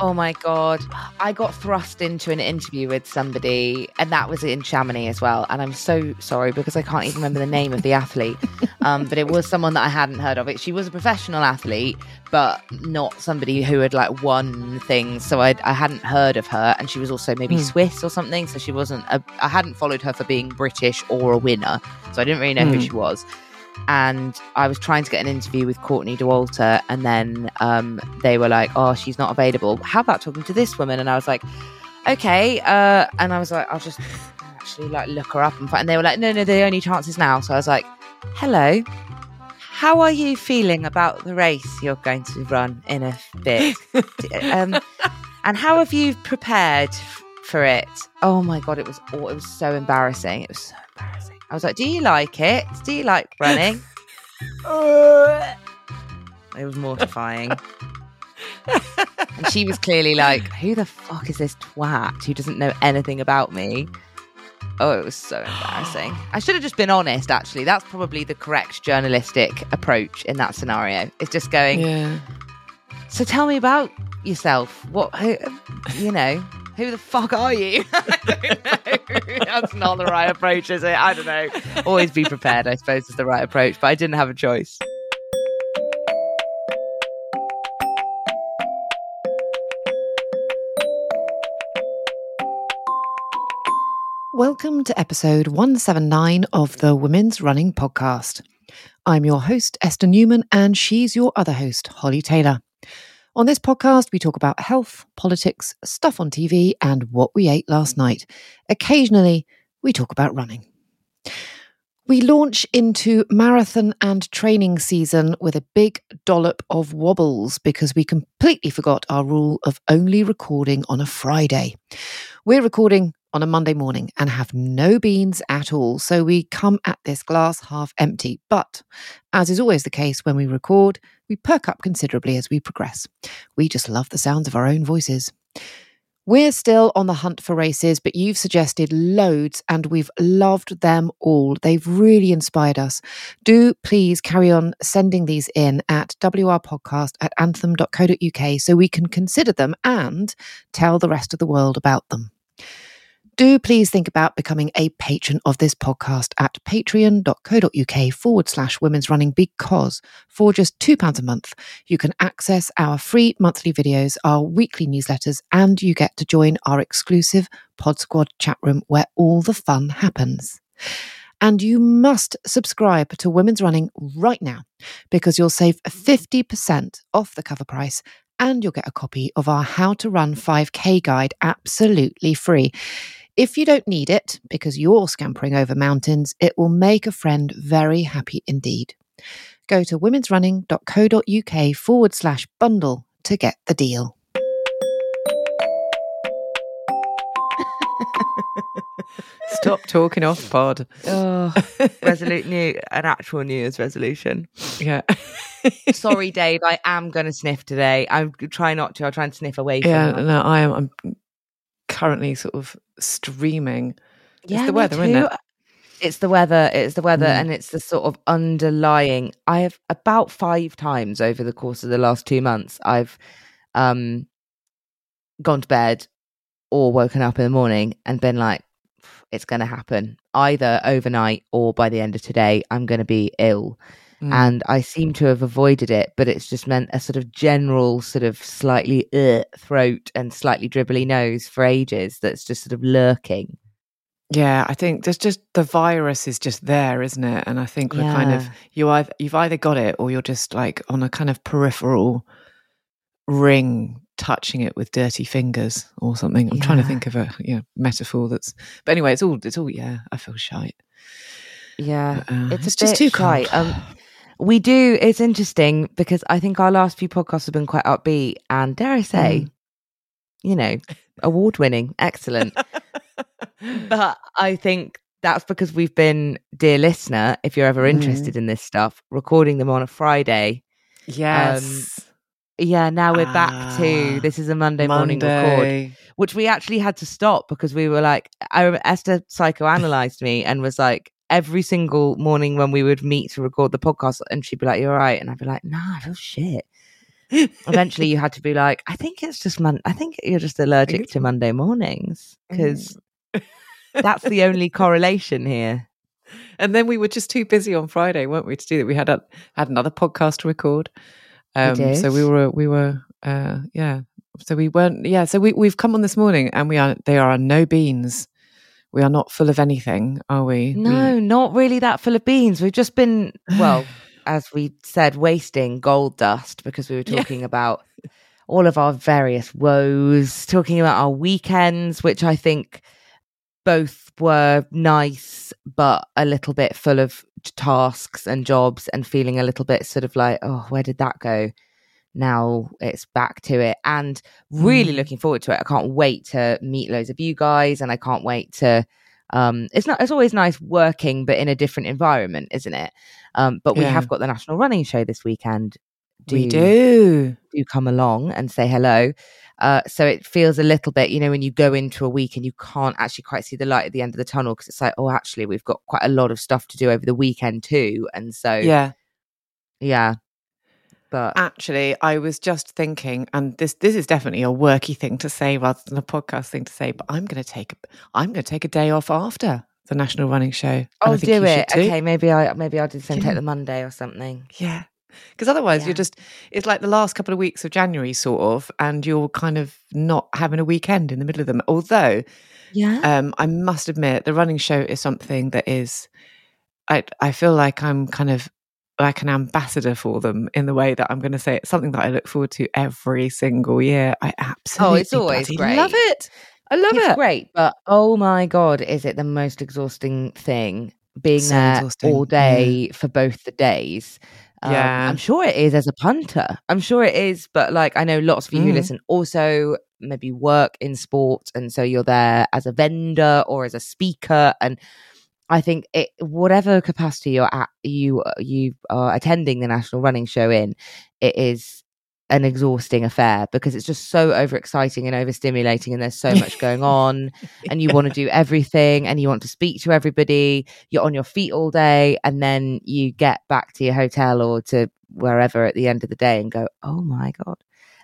Oh my god, I got thrust into an interview with somebody, and that was in Chamonix as well. And I'm so sorry because I can't even remember the name of the athlete, um, but it was someone that I hadn't heard of. It. She was a professional athlete, but not somebody who had like won things. So I I hadn't heard of her, and she was also maybe Swiss or something. So she wasn't. A, I hadn't followed her for being British or a winner, so I didn't really know who she was and I was trying to get an interview with Courtney Dauwalter, and then um, they were like, "Oh, she's not available. How about talking to this woman?" And I was like, "Okay," uh, and I was like, "I'll just actually like look her up and find." And they were like, "No, no, the only chance is now." So I was like, "Hello." How are you feeling about the race you're going to run in a bit? um, and how have you prepared f- for it? Oh my god, it was aw- it was so embarrassing. It was so embarrassing. I was like, "Do you like it? Do you like running?" It was mortifying. and she was clearly like, Who the fuck is this twat who doesn't know anything about me? Oh, it was so embarrassing. I should have just been honest, actually. That's probably the correct journalistic approach in that scenario. It's just going, Yeah. So tell me about yourself. What, who, you know, who the fuck are you? That's not the right approach, is it? I don't know. Always be prepared, I suppose, is the right approach, but I didn't have a choice. Welcome to episode 179 of the Women's Running Podcast. I'm your host, Esther Newman, and she's your other host, Holly Taylor. On this podcast, we talk about health, politics, stuff on TV, and what we ate last night. Occasionally, we talk about running. We launch into marathon and training season with a big dollop of wobbles because we completely forgot our rule of only recording on a Friday. We're recording on a Monday morning and have no beans at all, so we come at this glass half empty. But as is always the case when we record, we perk up considerably as we progress. We just love the sounds of our own voices. We're still on the hunt for races, but you've suggested loads and we've loved them all. They've really inspired us. Do please carry on sending these in at wrpodcast at anthem.co.uk so we can consider them and tell the rest of the world about them. Do please think about becoming a patron of this podcast at patreon.co.uk forward slash women's running because for just £2 a month, you can access our free monthly videos, our weekly newsletters, and you get to join our exclusive Pod Squad chat room where all the fun happens. And you must subscribe to Women's Running right now because you'll save 50% off the cover price and you'll get a copy of our How to Run 5K guide absolutely free. If you don't need it because you're scampering over mountains, it will make a friend very happy indeed. Go to womensrunning.co.uk forward slash bundle to get the deal. Stop talking off pod. Oh, resolute new, an actual New Year's resolution. Yeah. Sorry, Dave. I am going to sniff today. I'm trying not to. I'll try and sniff away from Yeah, that. no, I am. I'm currently sort of streaming. Yeah, it's the weather, isn't it? It's the weather. It's the weather, Mm. and it's the sort of underlying. I have about five times over the course of the last two months. I've um gone to bed or woken up in the morning and been like, "It's going to happen either overnight or by the end of today. I'm going to be ill." Mm. and I seem to have avoided it, but it's just meant a sort of general, sort of slightly uh, throat and slightly dribbly nose for ages. That's just sort of lurking. Yeah, I think there's just the virus is just there, isn't it? And I think we're kind of you either you've either got it or you're just like on a kind of peripheral ring touching it with dirty fingers or something. I'm trying to think of a you know, metaphor that's but anyway, it's all it's all yeah, I feel shite. Yeah, Uh, it's, it's just too cold. Um, we do. It's interesting because I think our last few podcasts have been quite upbeat and dare I say, Mm. you know, award winning, excellent. but I think that's because we've been, dear listener, if you're ever Mm. interested in this stuff, recording them on a Friday. yes. Yeah, now we're back to Ah, this is a Monday, morning record, which we actually had to stop because we were like, I Esther psychoanalyzed me and was like, every single morning when we would meet to record the podcast, and she'd be like, "You're right," and I'd be like, "Nah, I feel shit." Eventually, you had to be like, "I think it's just Mon. I think you're just allergic to Monday mornings because that's the only correlation here." And then we were just too busy on Friday, weren't we, to do that? We had a, had another podcast to record. Um, so we were we were uh, yeah. So we weren't yeah. So we we've come on this morning and we are they are no beans. We are not full of anything, are we? We- No, not really that full of beans. We've just been, well, as we said, wasting gold dust because we were Yeah. talking about all of our various woes, talking about our weekends, which I think both were nice, but a little bit full of tasks and jobs and feeling a little bit sort of like, oh, where did that go? Now it's back to it and really Mm. looking forward to it. I can't wait to meet loads of you guys and I can't wait to um it's not it's always nice working but in a different environment isn't it um but we Yeah. have got the national running show this weekend we do. do come along and say hello uh so it feels a little bit you know when you go into a week and you can't actually quite see the light at the end of the tunnel because it's like oh actually we've got quite a lot of stuff to do over the weekend too and so Yeah. yeah but Actually, I was just thinking, and this this is definitely a worky thing to say rather than a podcast thing to say. But I'm going to take a, I'm going to take a day off after the national running show. Oh do it okay maybe i maybe i'll do the same Yeah. take the monday or something Yeah. Because otherwise, Yeah. you're just, it's like the last couple of weeks of January, sort of, and you're kind of not having a weekend in the middle of them. Although, yeah um, I must admit, the running show is something that is, I, I feel like I'm kind of like an ambassador for them in the way that I'm going to say it's something that I look forward to every single year. I absolutely Oh, it's always great. love it. I love it's it. great, but oh my god, is it the most exhausting thing being So there exhausting, all yeah. day for both the days? Um, Yeah. I'm sure it is as a punter. I'm sure it is, but like I know lots of you who Mm. listen also maybe work in sport, and so you're there as a vendor or as a speaker, and I think it whatever capacity you're at, you uh, you are attending the national running show in, it is an exhausting affair because it's just so overexciting and overstimulating and there's so much going on and you want to do everything and you want to speak to everybody you're on your feet all day and then you get back to your hotel or to wherever at the end of the day and go oh my god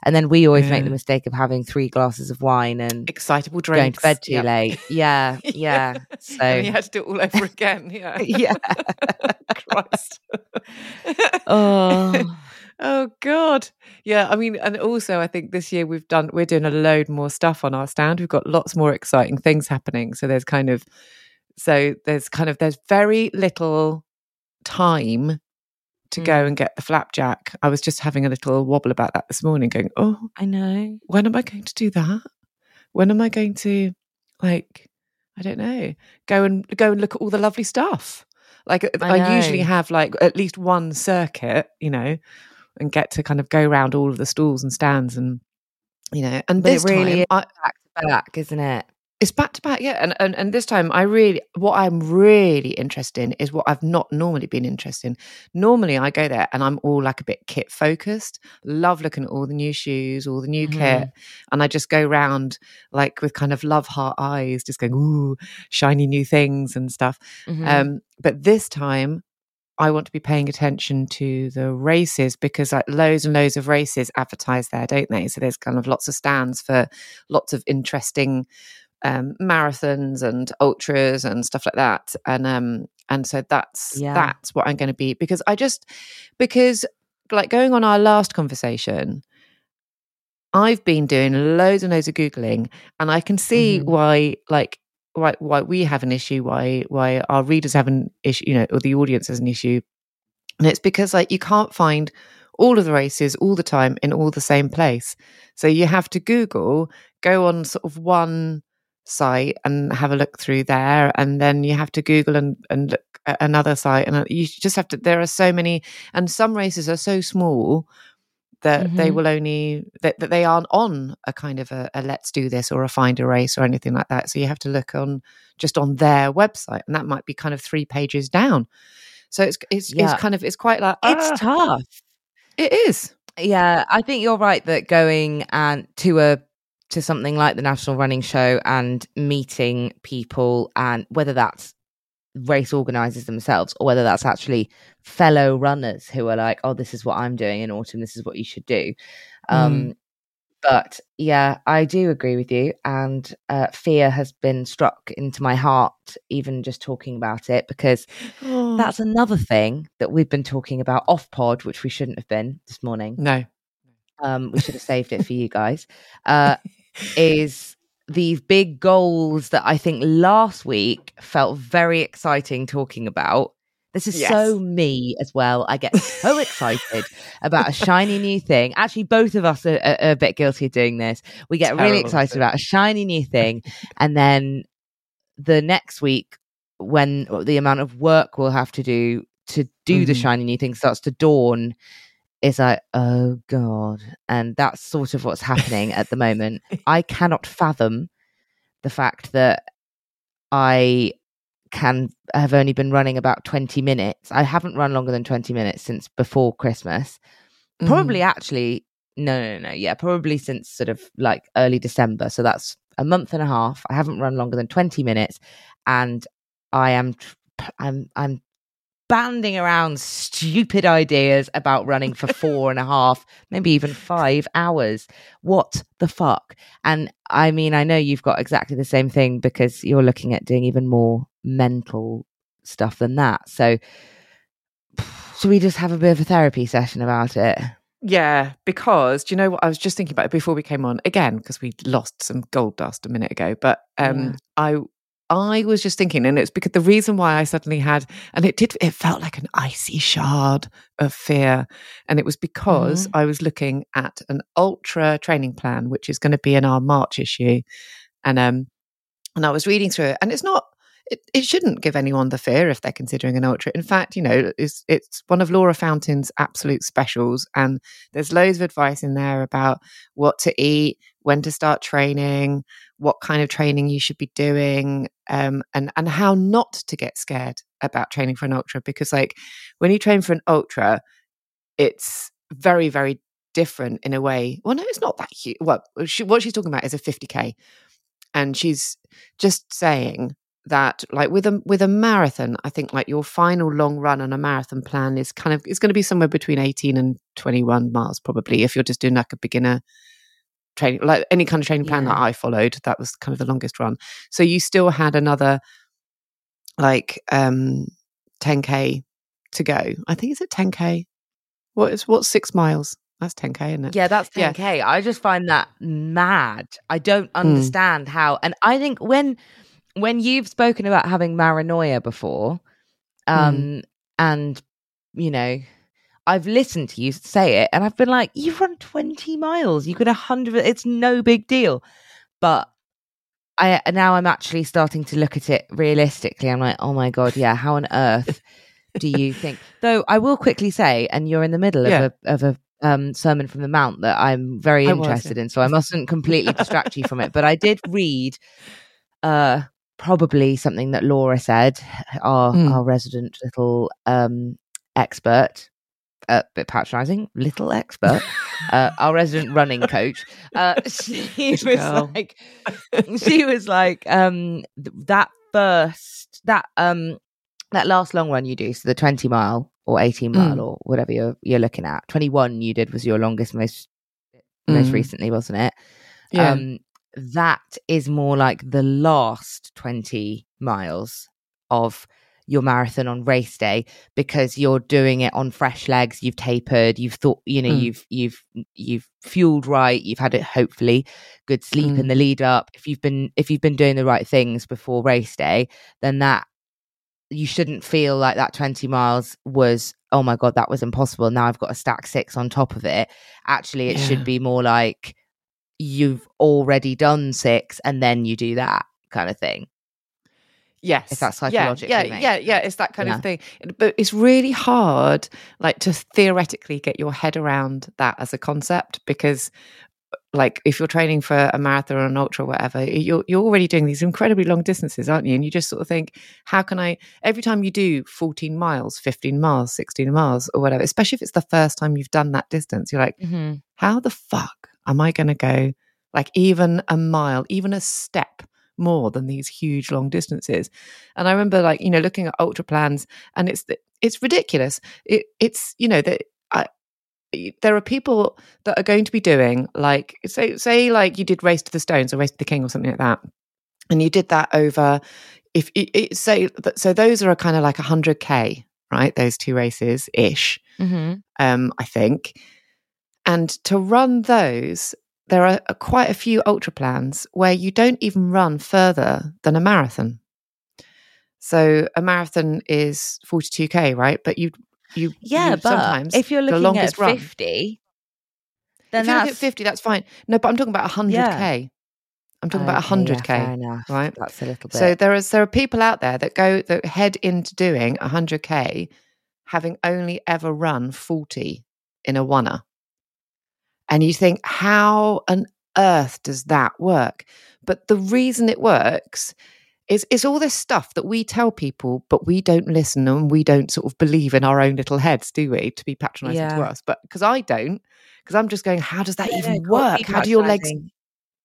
and then we always make the mistake of having three glasses of wine and Excitable going drinks. to bed too Yep. late yeah yeah so and you had to do it all over again. Yeah. yeah Christ. oh Oh God. Yeah, I mean, and also I think this year we've done we're doing a load more stuff on our stand. We've got lots more exciting things happening. So there's kind of so there's kind of there's very little time to Mm. go and get the flapjack. I was just having a little wobble about that this morning, going, Oh, i know when am I going to do that? When am I going to like I don't know, go and go and look at all the lovely stuff. Like I, I usually have like at least one circuit, you know, and get to kind of go around all of the stalls and stands and you know, and But it this really time I, back to back isn't it It's back to back, yeah. And, and and this time, I really, what I'm really interested in is what I've not normally been interested in. Normally, I go there and I'm all like a bit kit focused. Love looking at all the new shoes, all the new Mhm. kit, and I just go round like with kind of love heart eyes, just going ooh, shiny new things and stuff. Mhm. Um, but this time, I want to be paying attention to the races because like loads and loads of races advertise there, don't they? So there's kind of lots of stands for lots of interesting um, marathons and ultras and stuff like that. And um, and so that's Yeah. that's what I'm going to be because I just because like going on our last conversation. I've been doing loads and loads of googling, and I can see Mhm. why, like, why why we have an issue, why why our readers have an issue, you know, or the audience has an issue, and it's because like you can't find all of the races all the time in all the same place, so you have to Google, go on sort of one site and have a look through there, and then you have to Google and and look at another site, and you just have to. There are so many, and some races are so small that they Mhm. will only that, that they aren't on a kind of a, a let's do this or a find a race or anything like that so you have to look on just on their website and that might be kind of three pages down so it's it's, Yeah. it's kind of it's quite like it's ah, tough. it is Yeah, I think you're right that going and to a to something like the National Running Show and meeting people and whether that's race organizers themselves or whether that's actually fellow runners who are like, oh, this is what I'm doing in autumn, this is what you should do. Um but yeah, I do agree with you. And uh, fear has been struck into my heart, even just talking about it, because Oh. that's another thing that we've been talking about off pod, which we shouldn't have been this morning no um, we should have saved it for you guys, uh, is these big goals that I think last week felt very exciting talking about. This is so me as well. I get so excited about a shiny new thing. Actually, both of us are, are, are a bit guilty of doing this. We get really excited isn't about a shiny new thing, and then the next week, when the amount of work we'll have to do to do the Mhm. shiny new thing starts to dawn, is like, oh God. And that's sort of what's happening at the moment. I cannot fathom the fact that I can have only been running about 20 minutes. I haven't run longer than 20 minutes since before Christmas. Probably Mm. actually, no, no, no, yeah, probably since sort of like early December. So that's a month and a half. I haven't run longer than 20 minutes. And I am, tr- I'm, I'm banding around stupid ideas about running for four and a half, maybe even five hours. What the fuck? And I mean, I know you've got exactly the same thing because you're looking at doing even more mental stuff than that. So, should we just have a bit of a therapy session about it? Yeah, because do you know what I was just thinking about it before we came on again because we lost some gold dust a minute ago. But um, Yeah. I I was just thinking, and it's because the reason why I suddenly had, and it did, it felt like an icy shard of fear, and it was because I was looking at an ultra training plan, which is going to be in our March issue, and um, and I was reading through it, and it's not. It, it shouldn't give anyone the fear if they're considering an ultra. In fact, you know, it's it's one of Laura Fountain's absolute specials, and there's loads of advice in there about what to eat, when to start training, what kind of training you should be doing, um, and and how not to get scared about training for an ultra. Because like when you train for an ultra, it's very very different in a way. Well, no, it's not that huge. Well, she, what she's talking about is a 50k, and she's just saying that like with a with a marathon i think like your final long run on a marathon plan is kind of it's going to be somewhere between 18 and 21 miles probably if you're just doing like a beginner training like any kind of training plan that i followed that was kind of the longest run so you still had another like um 10k to go i think is it 10k what is what's six miles that's 10k isn't it Yeah, that's Yeah. 10K. I just find that mad. I don't understand how. And I think when when you've spoken about having paranoia before, um, and you know, I've listened to you say it, and I've been like, "You've run twenty miles. You could a hundred. It's no big deal." But I now I'm actually starting to look at it realistically. I'm like, "Oh my god, yeah. How on earth do you think?" Though I will quickly say, and you're in the middle Yeah. of a of a um, sermon from the Mount that I'm very I interested in, so I mustn't completely distract you from it. But I did read uh, probably something that Laura said, our Mm. our resident little um, expert, a bit patronising, little expert, uh, our resident running coach. Uh, she was girl. like, she was like, um, th- that first that um that last long run you do, so the twenty mile or eighteen mile Mm. or whatever you're you're looking at. Twenty one you did was your longest, most most Mm. recently, wasn't it? Yeah. Um, that is more like the last 20 miles of your marathon on race day because you're doing it on fresh legs you've tapered you've thought you know Mm. you've you've you've fueled right you've had it hopefully good sleep in Mm. the lead up if you've been if you've been doing the right things before race day then that you shouldn't feel like that 20 miles was oh my god that was impossible now i've got a stack six on top of it actually it Yeah. should be more like you've already done six and then you do that kind of thing Yes. If that's Yeah, psychologically Yeah, makes yeah, yeah. It's that kind Yeah. of thing. But it's really hard, like, to theoretically get your head around that as a concept because, like, if you're training for a marathon or an ultra or whatever, you're you're already doing these incredibly long distances, aren't you? And you just sort of think, how can I? Every time you do 14 miles, 15 miles, 16 miles, or whatever, especially if it's the first time you've done that distance, you're like, mm-hmm. how the fuck am I going to go like even a mile, even a step more than these huge long distances? And I remember like, you know, looking at ultra plans and it's, it's ridiculous. It, it's, you know, that I, there are people that are going to be doing like, say, say like you did race to the stones or race to the king or something like that. And you did that over, if it, it say, that- so those are a kind of like a hundred K, right? Those two races ish Mm-hmm. um, I think. And to run those, there are uh, quite a few ultra plans where you don't even run further than a marathon. So a marathon is 42k, right? But you you yeah you but sometimes if you're the looking longest at run. 50 then if you look that's at 50, that's fine. No, but I'm talking about 100k. I'm talking about Okay, yeah, 100k. fair enough. right? that's a little bit So there is there are people out there that go that head into doing 100k having only ever run 40 in a oneer. And you think how on earth does that work? But the reason it works is is all this stuff that we tell people but we don't listen and we don't sort of believe in our own little heads, do we? To be patronizing to us. But because I don't because I'm just going how does that Yeah, even work? How do your legs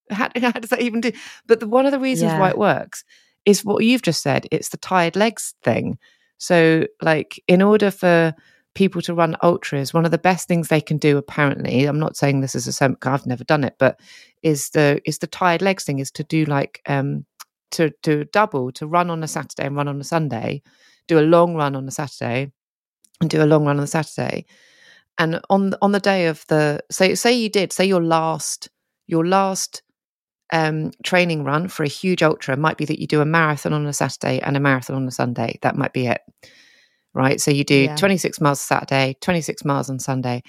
how, how does that even do? But the, one of the reasons why it works is what you've just said. It's the tired legs thing. So, like, in order for people to run ultras, one of the best things they can do, apparently, I'm not saying this is a sem- I've never done it, but is the is the tired legs thing is to do like um to to double to run on a Saturday and run on a Sunday, do a long run on a Saturday, and do a long run on the Saturday, and on on the day of the say say you did say your last your last um, training run for a huge ultra might be that you do a marathon on a Saturday and a marathon on a Sunday. That might be it. Right. So you do Yeah. 26 miles Saturday, 26 miles on Sunday.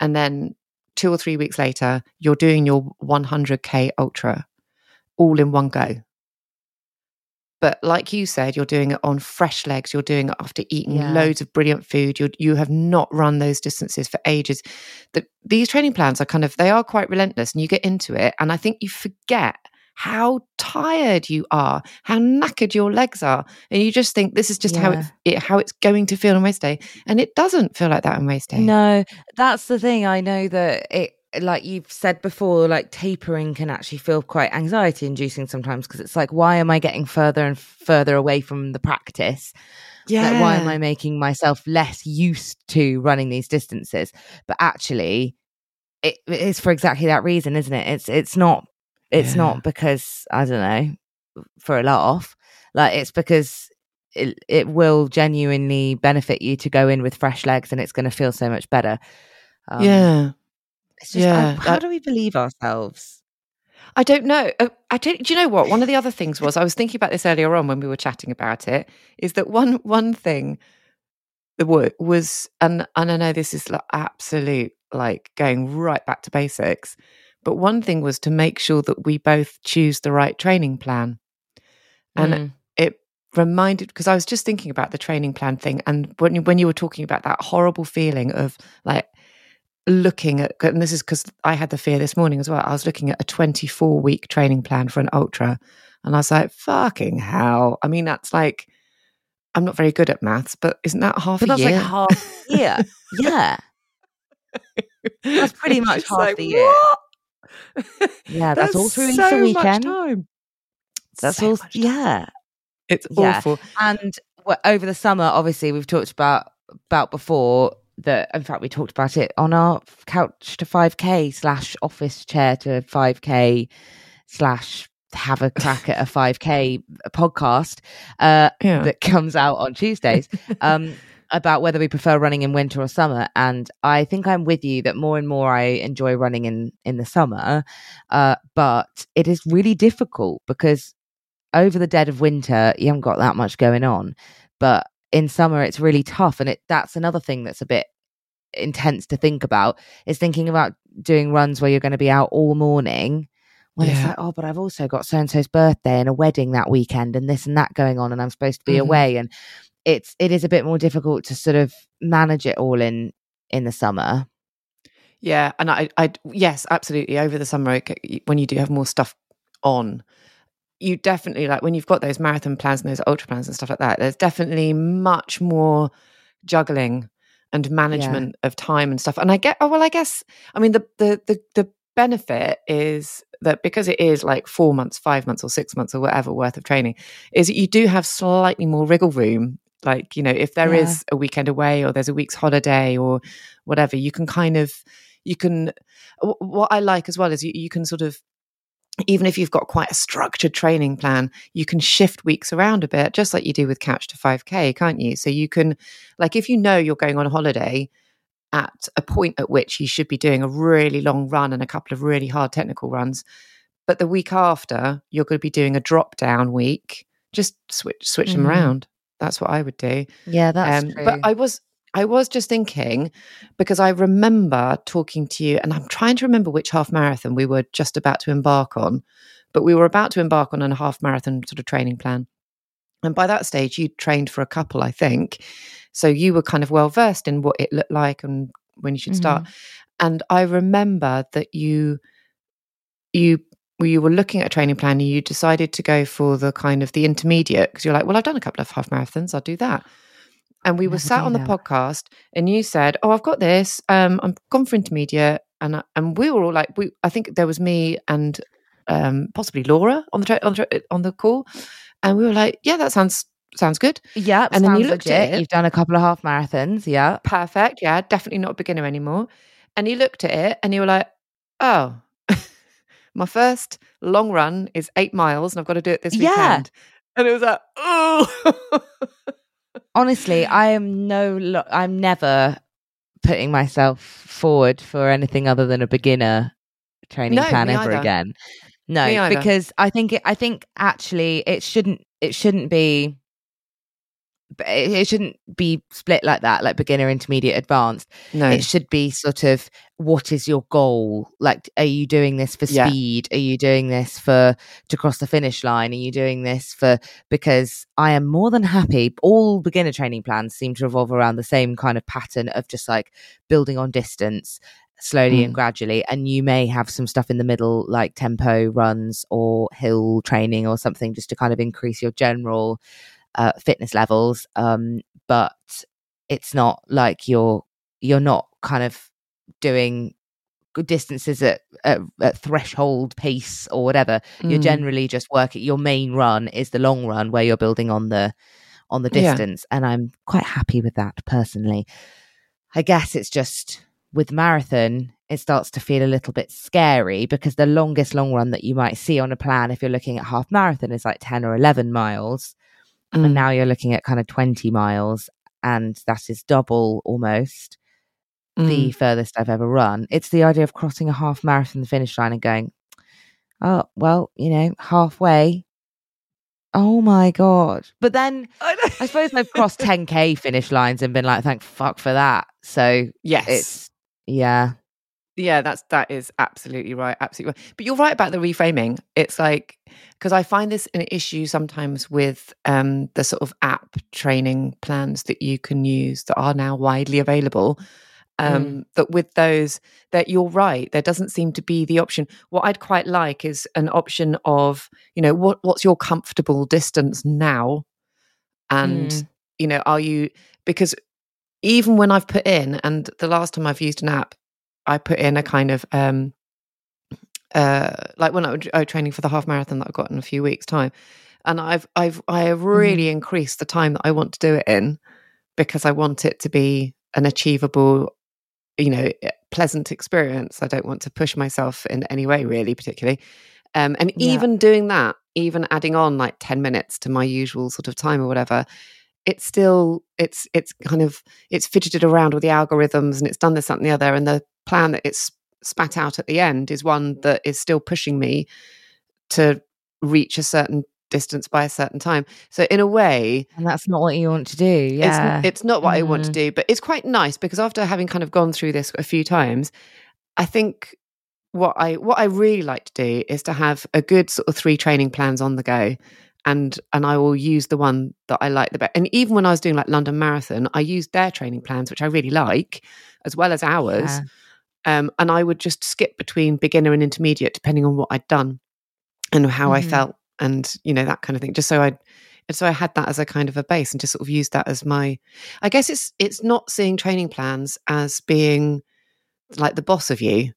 And then two or three weeks later, you're doing your 100K ultra all in one go. But like you said, you're doing it on fresh legs. You're doing it after eating Yeah. loads of brilliant food. You you have not run those distances for ages. That these training plans are kind of they are quite relentless, and you get into it, and I think you forget how tired you are, how knackered your legs are, and you just think this is just how it, it how it's going to feel on race day, and it doesn't feel like that on race day. No, that's the thing. I know that it, like you've said before, like tapering can actually feel quite anxiety inducing sometimes because it's like, why am I getting further and further away from the practice? yeah. Like, why am I making myself less used to running these distances? But actually, it's for exactly that reason, isn't it? It's it's not it's Yeah. not because I don't know for a laugh. Like it's because it it will genuinely benefit you to go in with fresh legs, and it's going to feel so much better. Um, yeah. it's just, yeah, how that- do we believe ourselves? I don't know. Uh, I don't. Do you know what? One of the other things was I was thinking about this earlier on when we were chatting about it. Is that one one thing that wa- was, and and I know this is like absolute like going right back to basics, but one thing was to make sure that we both choose the right training plan, and Mm. it reminded because I was just thinking about the training plan thing, and when you, when you were talking about that horrible feeling of like looking at, and this is because I had the fear this morning as well. I was looking at a 24 week training plan for an ultra, And I was like, fucking hell. I mean, that's like, I'm not very good at maths, but isn't that half But a that's year? like half a year. yeah. That's pretty much half like, the year. what? Yeah, that's all through so Easter much weekend. time. That's So all. much time. Yeah. It's Yeah. awful. And w- over the summer, obviously, we've talked about about before that. In fact, we talked about it on our couch to five k slash office chair to five k slash have a crack at a five k podcast uh, Yeah. that comes out on Tuesdays. Um, about whether we prefer running in winter or summer. And i think i'm with you that more and more i enjoy running in in the summer. Uh, but it is really difficult because over the dead of winter you haven't got that much going on. But in summer it's really tough. And it that's another thing that's a bit intense to think about is thinking about doing runs where you're going to be out all morning when it's like oh but i've also got so and so's birthday and a wedding that weekend and this and that going on and i'm supposed to be Mhm. away. And it's it is a bit more difficult to sort of manage it all in in the summer Yeah, and I, I, yes, absolutely. Over the summer, when you do have more stuff on, you definitely like when you've got those marathon plans and those ultra plans and stuff like that. There's definitely much more juggling and management of time and stuff. And I get, oh well, I guess, I mean, the the the the benefit is that because it is like four months, five months, or six months, or whatever worth of training, is that you do have slightly more wriggle room. Like you know, if there is Yeah. a weekend away or there's a week's holiday or whatever, you can kind of you can wh- what i like as well is you, you can sort of even if you've got quite a structured training plan you can shift weeks around a bit just like you do with couch to 5k can't you so you can like if you know you're going on a holiday at a point at which you should be doing a really long run and a couple of really hard technical runs but the week after you're going to be doing a drop down week just switch switch them Mhm. around that's what i would do yeah that's um, true But I was I was just thinking because I remember talking to you, and I'm trying to remember which half marathon we were just about to embark on, but we were about to embark on a half marathon sort of training plan. And by that stage, you'd trained for a couple, I think. So you were kind of well versed in what it looked like and when you should start. And I remember that you you you were looking at a training plan and you decided to go for the kind of the intermediate because you're like, well, I've done a couple of half marathons, I'll do that. And we were sat on the that. podcast, and you said, "Oh, I've got this. Um, I'm gone for intermediate," and I- and we were all like, "We." I think there was me and um, possibly Laura on the tra- on, the tra- on the call, and we were like, "Yeah, that sounds sounds good, yeah and then you looked legit. at it. you've done a couple of half marathons yeah perfect. Yeah, definitely not a beginner anymore." And you looked at it, and you were like, "Oh." My first long run is eight miles, and I've got to do it this weekend. Yeah. And it was like, oh, honestly i am no lo- i'm never putting myself forward for anything other than a beginner training No, plan ever either. again no because i think it, i think actually it shouldn't it shouldn't be but it, shouldn't be split like that like beginner intermediate advanced. No, it should be sort of what is your goal? Like are you doing this for Yeah. speed? Are you doing this for to cross the finish line? Are you doing this for because i am more than happy all beginner training plans seem to revolve around the same kind of pattern of just like building on distance slowly and Mm. gradually and you may have some stuff in the middle like tempo runs or hill training or something just to kind of increase your general uh, fitness levels um but it's not like you're you're not kind of doing good distances at, at, at threshold pace or whatever you're Mm. generally just working your main run is the long run where you're building on the on the Yeah. distance and i'm quite happy with that personally i guess it's just with marathon it starts to feel a little bit scary because the longest long run that you might see on a plan if you're looking at half marathon is like 10 or 11 miles Mm. and now you're looking at kind of 20 miles and that is double almost the Mm. furthest I've ever run. It's the idea of crossing a half marathon the finish line and going, oh, well, you know, halfway. Oh my God. But then I suppose I've crossed 10K finish lines and been like, thank fuck for that. So yes, it's, yeah. Yeah, that's that is absolutely right, absolutely right. But you're right about the reframing. It's like because I find this an issue sometimes with um, the sort of app training plans that you can use that are now widely available. um, Mm. that with those that you're right there doesn't seem to be the option what i'd quite like is an option of you know what what's your comfortable distance now and Mm. you know are you because even when i've put in and the last time i've used an app i put in a kind of um uh like when i was I training for the half marathon that i've got in a few weeks time. And i've i've i have really increased the time that i want to do it in because i want it to be an achievable you know eh, pleasant experience. I don't want to push myself in any way really particularly. Um, and Yeah. even doing that even adding on like 10 minutes to my usual sort of time or whatever it's still it's it's kind of it's fidgeted around with the algorithms and it's done this that and the other and the plan that it's spat out at the end is one that is still pushing me to reach a certain distance by a certain time so in a way And that's not what you want to do. it's, Yeah. it's not what I want to Mm. do, but it's quite nice because after having kind of gone through this a few times, I think what I what I really like to do is to have a good sort of three training plans on the go. And and I will use the one that I like the best. And even when I was doing like London Marathon, I used their training plans, which I really like, as well as ours. Yeah. Um, and I would just skip between beginner and intermediate depending on what I'd done and how I Mhm. felt, and you know that kind of thing. Just so I, so I had that as a kind of a base, and just sort of used that as my. I guess it's it's not seeing training plans as being like the boss of you,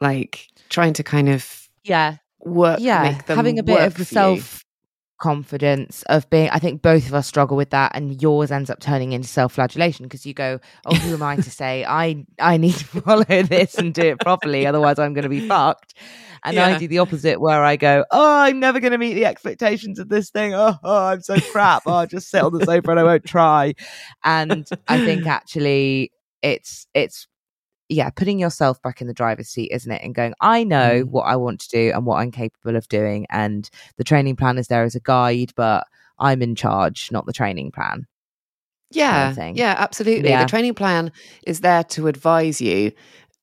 like trying to kind of yeah. work, yeah. make them Having a bit of self confidence of being I think both of us struggle with that and yours ends up turning into self-flagellation because you go oh who am I to say? I I need to follow this and do it properly otherwise I'm going to be fucked. And I do the opposite where I go oh I'm never going to meet the expectations of this thing. Oh, oh I'm so crap. Oh, I'll just sit on the sofa and I won't try. And I think actually it's it's yeah, putting yourself back in the driver's seat, isn't it? And going, I know Mm. what I want to do and what I'm capable of doing. And the training plan is there as a guide, but I'm in charge, not the training plan. Yeah, thing. yeah, absolutely. Yeah. The training plan is there to advise you,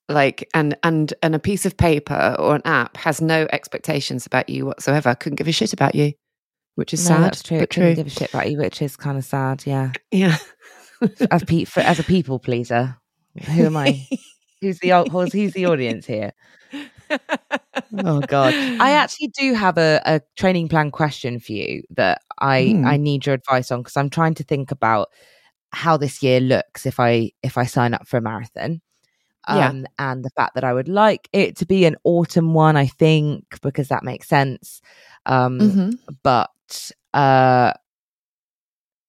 like, and and and a piece of paper or an app has no expectations about you whatsoever. Couldn't give a shit about you, which is no, sad, that's true. but couldn't true. give a shit about you, which is kind of sad. Yeah. Yeah. As, pe- for, as a people pleaser, who am I? Who's the who's, who's the audience here? Oh God! I actually do have a, a training plan question for you that I Hmm. I need your advice on because I'm trying to think about how this year looks if I if I sign up for a marathon. Yeah. Um, and the fact that I would like it to be an autumn one, I think, because that makes sense. Um, Mhm. but uh,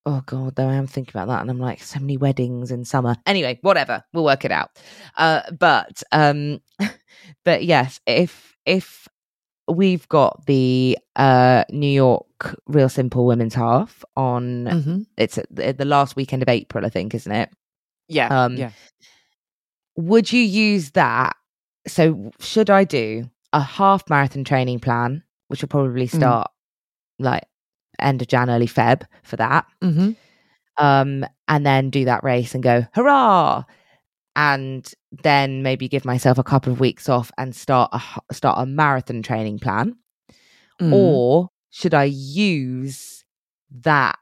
oh god, though I am thinking about that, and I'm like, so many weddings in summer. Anyway, whatever, we'll work it out. Uh, but um, but yes, if if we've got the uh New York Real Simple Women's Half on, Mhm. it's at the, the last weekend of April, I think, isn't it? Yeah. Um, yeah. Would you use that? So, should I do a half marathon training plan, which will probably Mm. start like end of Jan, early Feb for that, Mm-hmm. um, and then do that race and go hurrah, and then maybe give myself a couple of weeks off and start a start a marathon training plan, Mm. or should I use that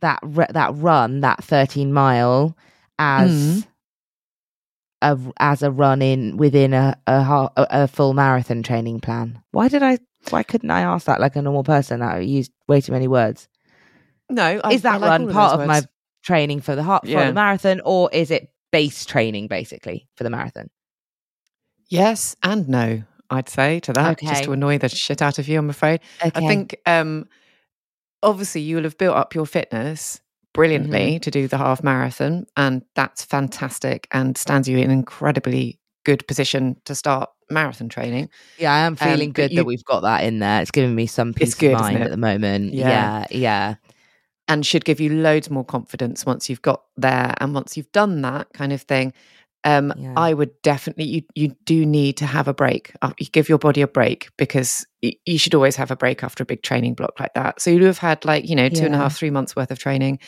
that that run that 13 mile as Mm. a as a run in within a a, a a full marathon training plan why did i why couldn't i ask that like a normal person i used way too many words no, I, is that like run part of my training for the heart for Yeah. the marathon or is it base training basically for the marathon yes and no? I'd say to that, just to annoy the shit out of you. I'm afraid. okay I think um, obviously you will have built up your fitness brilliantly to do the half marathon, and that's fantastic and stands you in incredibly good position to start marathon training. Yeah, I am feeling Um, good you- that we've got that in there. It's giving me some peace good, of mind at the moment. Yeah. Yeah, yeah. and should give you loads more confidence once you've got there and once you've done that kind of thing. Um, Yeah. I would definitely you you do need to have a break. Uh, You give your body a break because you should always have a break after a big training block like that. So you'd have had like you know two and a half, three months worth of training.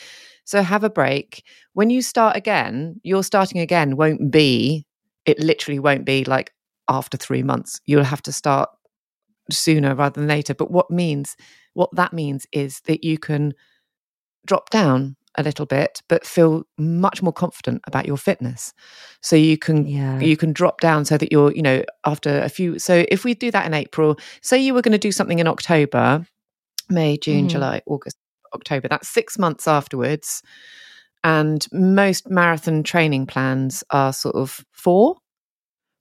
So have a break. When you start again, your starting again won't be. It literally won't be like after three months. You'll have to start sooner rather than later. But what means what that means is that you can drop down a little bit, but feel much more confident about your fitness. So you can Yeah. you can drop down so that you're, you know, after a few. So if we do that in April, say you were going to do something in October, May, June, Mhm. July, August, October. That's six months afterwards. And most marathon training plans are sort of four,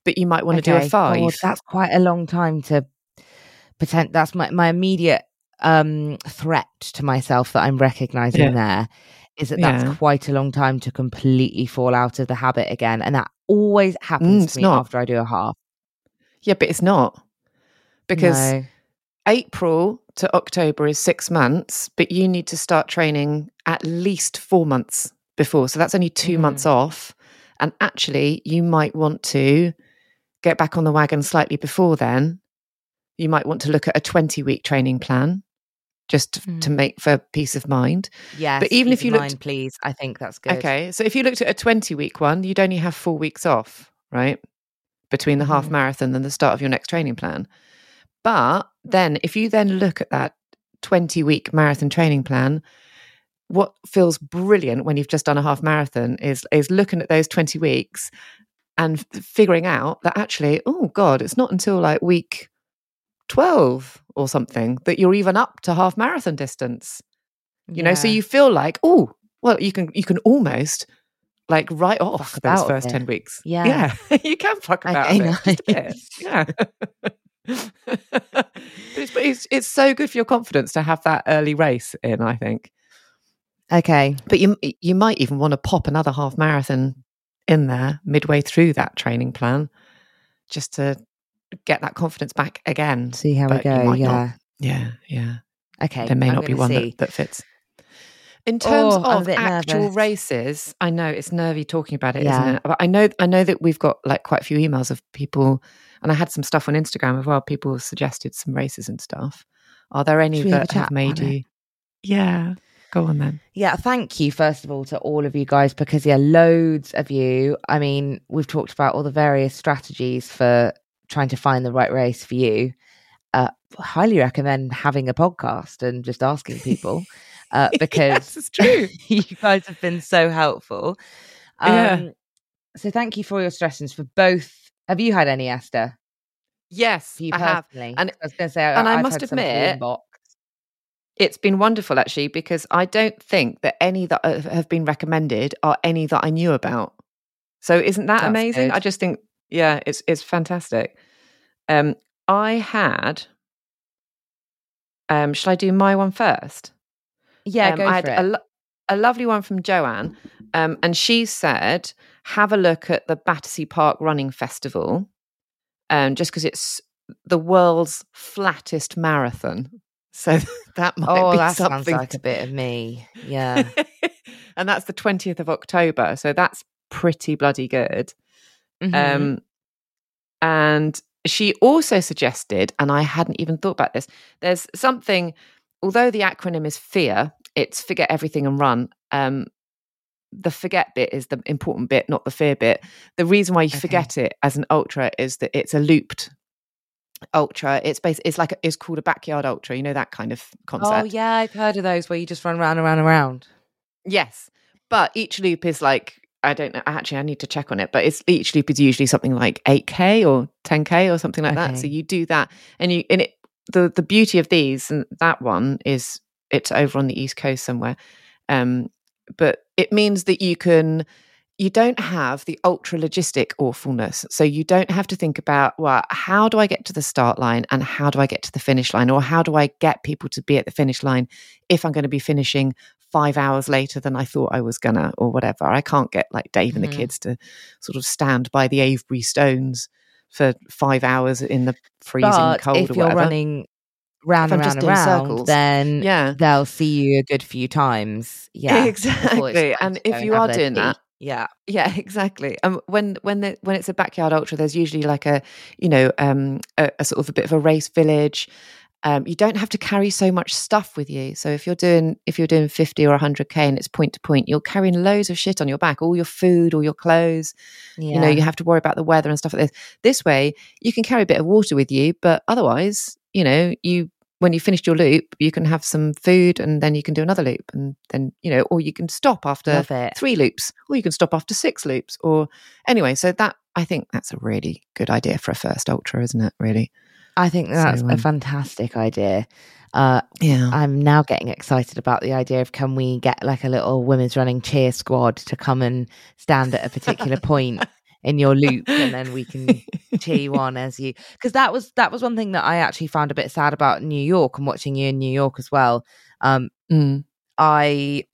but you might want to do a five. God, that's quite a long time to pretend. That's my, my immediate um threat to myself that I'm recognizing Yeah. there is that Yeah. that's quite a long time to completely fall out of the habit again. And that always happens Mm, to me not. after I do a half. yeah, but it's not because No. April to October is six months, but you need to start training at least four months before. So that's only 2 Mhm. months off. And actually, you might want to get back on the wagon slightly before then. You might want to look at a 20 week training plan just to, to Mm. make for peace of mind. Yes. But even if you looked- mind, please, I think that's good. Okay. So if you looked at a 20 week one, you'd only have four weeks off, right? Between the half Mhm. marathon and the start of your next training plan. But then if you then look at that 20 week marathon training plan, what feels brilliant when you've just done a half marathon is is looking at those 20 weeks and figuring out that actually, oh God, it's not until like week 12 or something that you're even up to half marathon distance you know so you feel like oh well you can you can almost like write off Fuck those first 10 weeks Yeah. yeah you can fuck about Okay, it just a bit. nice. yeah but it's, but it's it's so good for your confidence to have that early race in i think Okay. but you you might even want to pop another half marathon in there midway through that training plan just to get that confidence back again See how we But you go. might not. Yeah. yeah yeah Okay. there may I'm not be one that, that fits. In terms Oh, of actual nervous. races, I know it's nervy talking about it, Yeah. not it? But I know I know that we've got like quite a few emails of people, and I had some stuff on Instagram as well. People suggested some races and stuff. Are there any Should we have that have made on it? you? Yeah, go on then. Yeah, thank you first of all to all of you guys because yeah, loads of you. I mean, we've talked about all the various strategies for trying to find the right race for you. Uh, highly recommend having a podcast and just asking people uh, because yes, it's true. you guys have been so helpful. Um, Yeah. So thank you for your suggestions for both. Have you had any, Esther? yes, you I have. And- I was going to say, and I I've must had some for the admit. It's been wonderful actually because I don't think that any that have been recommended are any that I knew about. So isn't that That's amazing? good. I just think yeah, it's it's fantastic. Um I had um shall I do my one first? yeah, Um, go I for had it. A, lo- a lovely one from Joanne, um, and she said, "Have a look at the Battersea Park Running Festival, um, just because it's the world's flattest marathon." So that might oh, be that sounds something. like a bit of me. Yeah. and that's the twentieth of October, so that's pretty bloody good. Mhm. Um, and she also suggested, and I hadn't even thought about this, there's something, although the acronym is FEAR, it's forget everything and run. Um, the forget bit is the important bit, not the fear bit. The reason why you Okay. forget it as an ultra is that it's a looped ultra. It's based, it's like a, it's called a backyard ultra. You know that kind of concept. Oh yeah, I've heard of those where you just run around and around and round. Yes, but each loop is like I don't know. Actually, I need to check on it. But it's each loop is usually something like eight k or ten k or something like that. So you do that, and you and it the the beauty of these and that one is it's over on the east coast somewhere. Um, but it means that you can you don't have the ultra logistic awfulness. So you don't have to think about, well, how do I get to the start line and how do I get to the finish line? Or how do I get people to be at the finish line if I'm going to be finishing five hours later than I thought I was gonna, or whatever. I can't get like Dave and Mhm. the kids to sort of stand by the Avebury stones for five hours in the freezing But cold if or you're whatever. running round If and round and round, circles. then yeah. they'll see you a good few times. Yeah, exactly. And if you are doing that, yeah, Yeah, exactly. Um, when when the, when it's a backyard ultra, there's usually like a you know um, a, a sort of a bit of a race village. Um, you don't have to carry so much stuff with you. So if you're doing if you're doing fifty or hundred k and it's point to point, you're carrying loads of shit on your back, all your food, all your clothes. yeah. You know, you have to worry about the weather and stuff like this. This way, you can carry a bit of water with you, but otherwise, you know, you when you finished your loop, you can have some food and then you can do another loop. And then, you know, or you can stop after three loops, or you can stop after six loops. Or anyway, so that I think that's a really good idea for a first ultra, isn't it? Really? I think that's So, a um, fantastic idea. Uh, Yeah. I'm now getting excited about the idea of can we get like a little women's running cheer squad to come and stand at a particular point in your loop and then we can cheer you on as you because that was that was one thing that I actually found a bit sad about New York and watching you in New York as well. Um Mm. I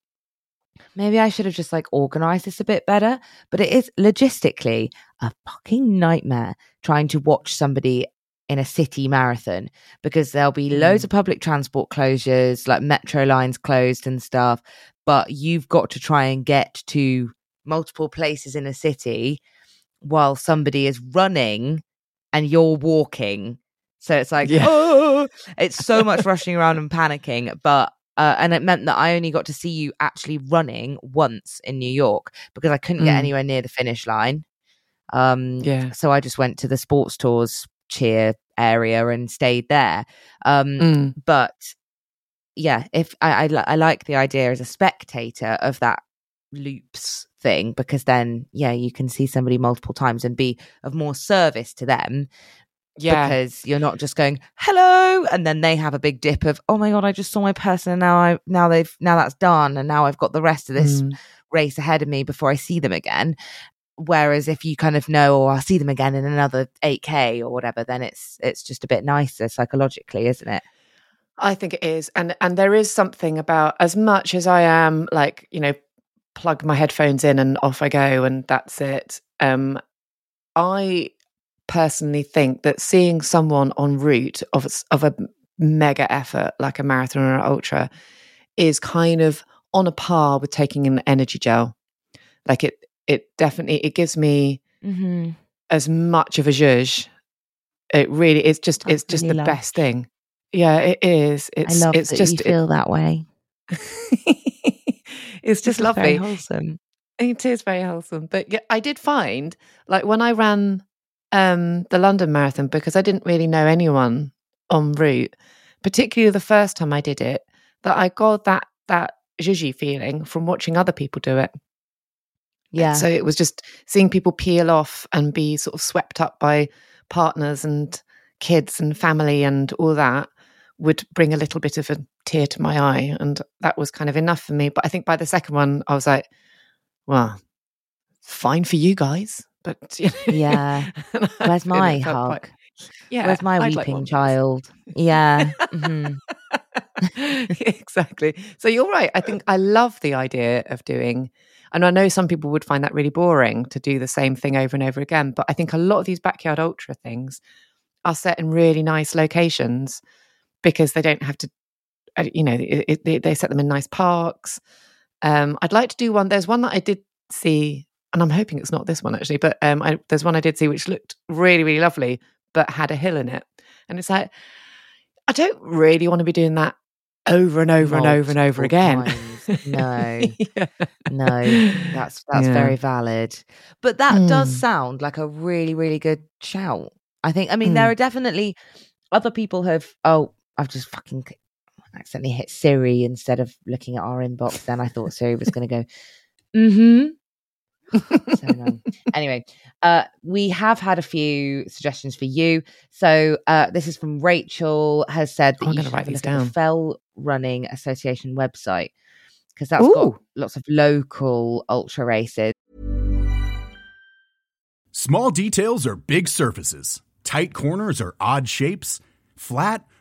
maybe I should have just like organized this a bit better, but it is logistically a fucking nightmare trying to watch somebody in a city marathon because there'll be loads of public transport closures, like metro lines closed and stuff, but you've got to try and get to multiple places in a city while somebody is running and you're walking. So it's like, Yeah. oh, it's so much rushing around and panicking. But uh, and it meant that I only got to see you actually running once in New York because I couldn't get Mm. anywhere near the finish line. Um, Yeah. so I just went to the sports tours cheer area and stayed there. Um, Mm. but yeah, if I, I I like the idea as a spectator of that loops thing because then yeah you can see somebody multiple times and be of more service to them Yeah. because you're not just going hello and then they have a big dip of oh my god I just saw my person and now I now they've now that's done and now I've got the rest of this Mm. race ahead of me before I see them again whereas if you kind of know oh I'll see them again in another 8k or whatever then it's it's just a bit nicer psychologically isn't it I think it is. And and there is something about as much as I am like, you know, plug my headphones in and off I go and that's it. Um I personally think that seeing someone en route of of a mega effort like a marathon or an ultra is kind of on a par with taking an energy gel. Like it it definitely it gives me mm-hmm. as much of a zhuzh. It really it's just it's just really the lush. best thing. Yeah, it is. It's I love it's that just you feel that way it's just lovely. wholesome It is very wholesome. But yeah, I did find like when I ran um the London Marathon because I didn't really know anyone en route, particularly the first time I did it, that I got that that zhuzhy feeling from watching other people do it. yeah So it was just seeing people peel off and be sort of swept up by partners and kids and family and all that would bring a little bit of a tear to my eye. And that was kind of enough for me. But I think by the second one, I was like, well, fine for you guys. But you know, Yeah. Where's my hug? quite- yeah. Where's my I'd weeping one. child? Yeah. mhm. exactly. So you're right. I think I love the idea of doing, and I know some people would find that really boring to do the same thing over and over again. But I think a lot of these backyard ultra things are set in really nice locations because they don't have to, uh, you know, it, it, they, set them in nice parks. Um, I'd like to do one. There's one that I did see, and I'm hoping it's not this one actually, but um, I, there's one I did see which looked really, really lovely, but had a hill in it, and it's like I don't really want to be doing that over and over and over and over again. times. No. Yeah. No, that's that's Yeah. very valid. But that does Mm. sound like a really, really good shout. I think. I mean, there Mm. are definitely other people have. Oh, I've just fucking accidentally hit Siri instead of looking at our inbox. Then I thought Siri was going to go. Mm-hmm. so annoying. anyway, uh, we have had a few suggestions for you. So uh, this is from Rachel. Has said that I'm you gonna should write have a at the down. Fell Running Association website because that's got lots of local ultra races. Small details are big surfaces. Tight corners are odd shapes. Flat,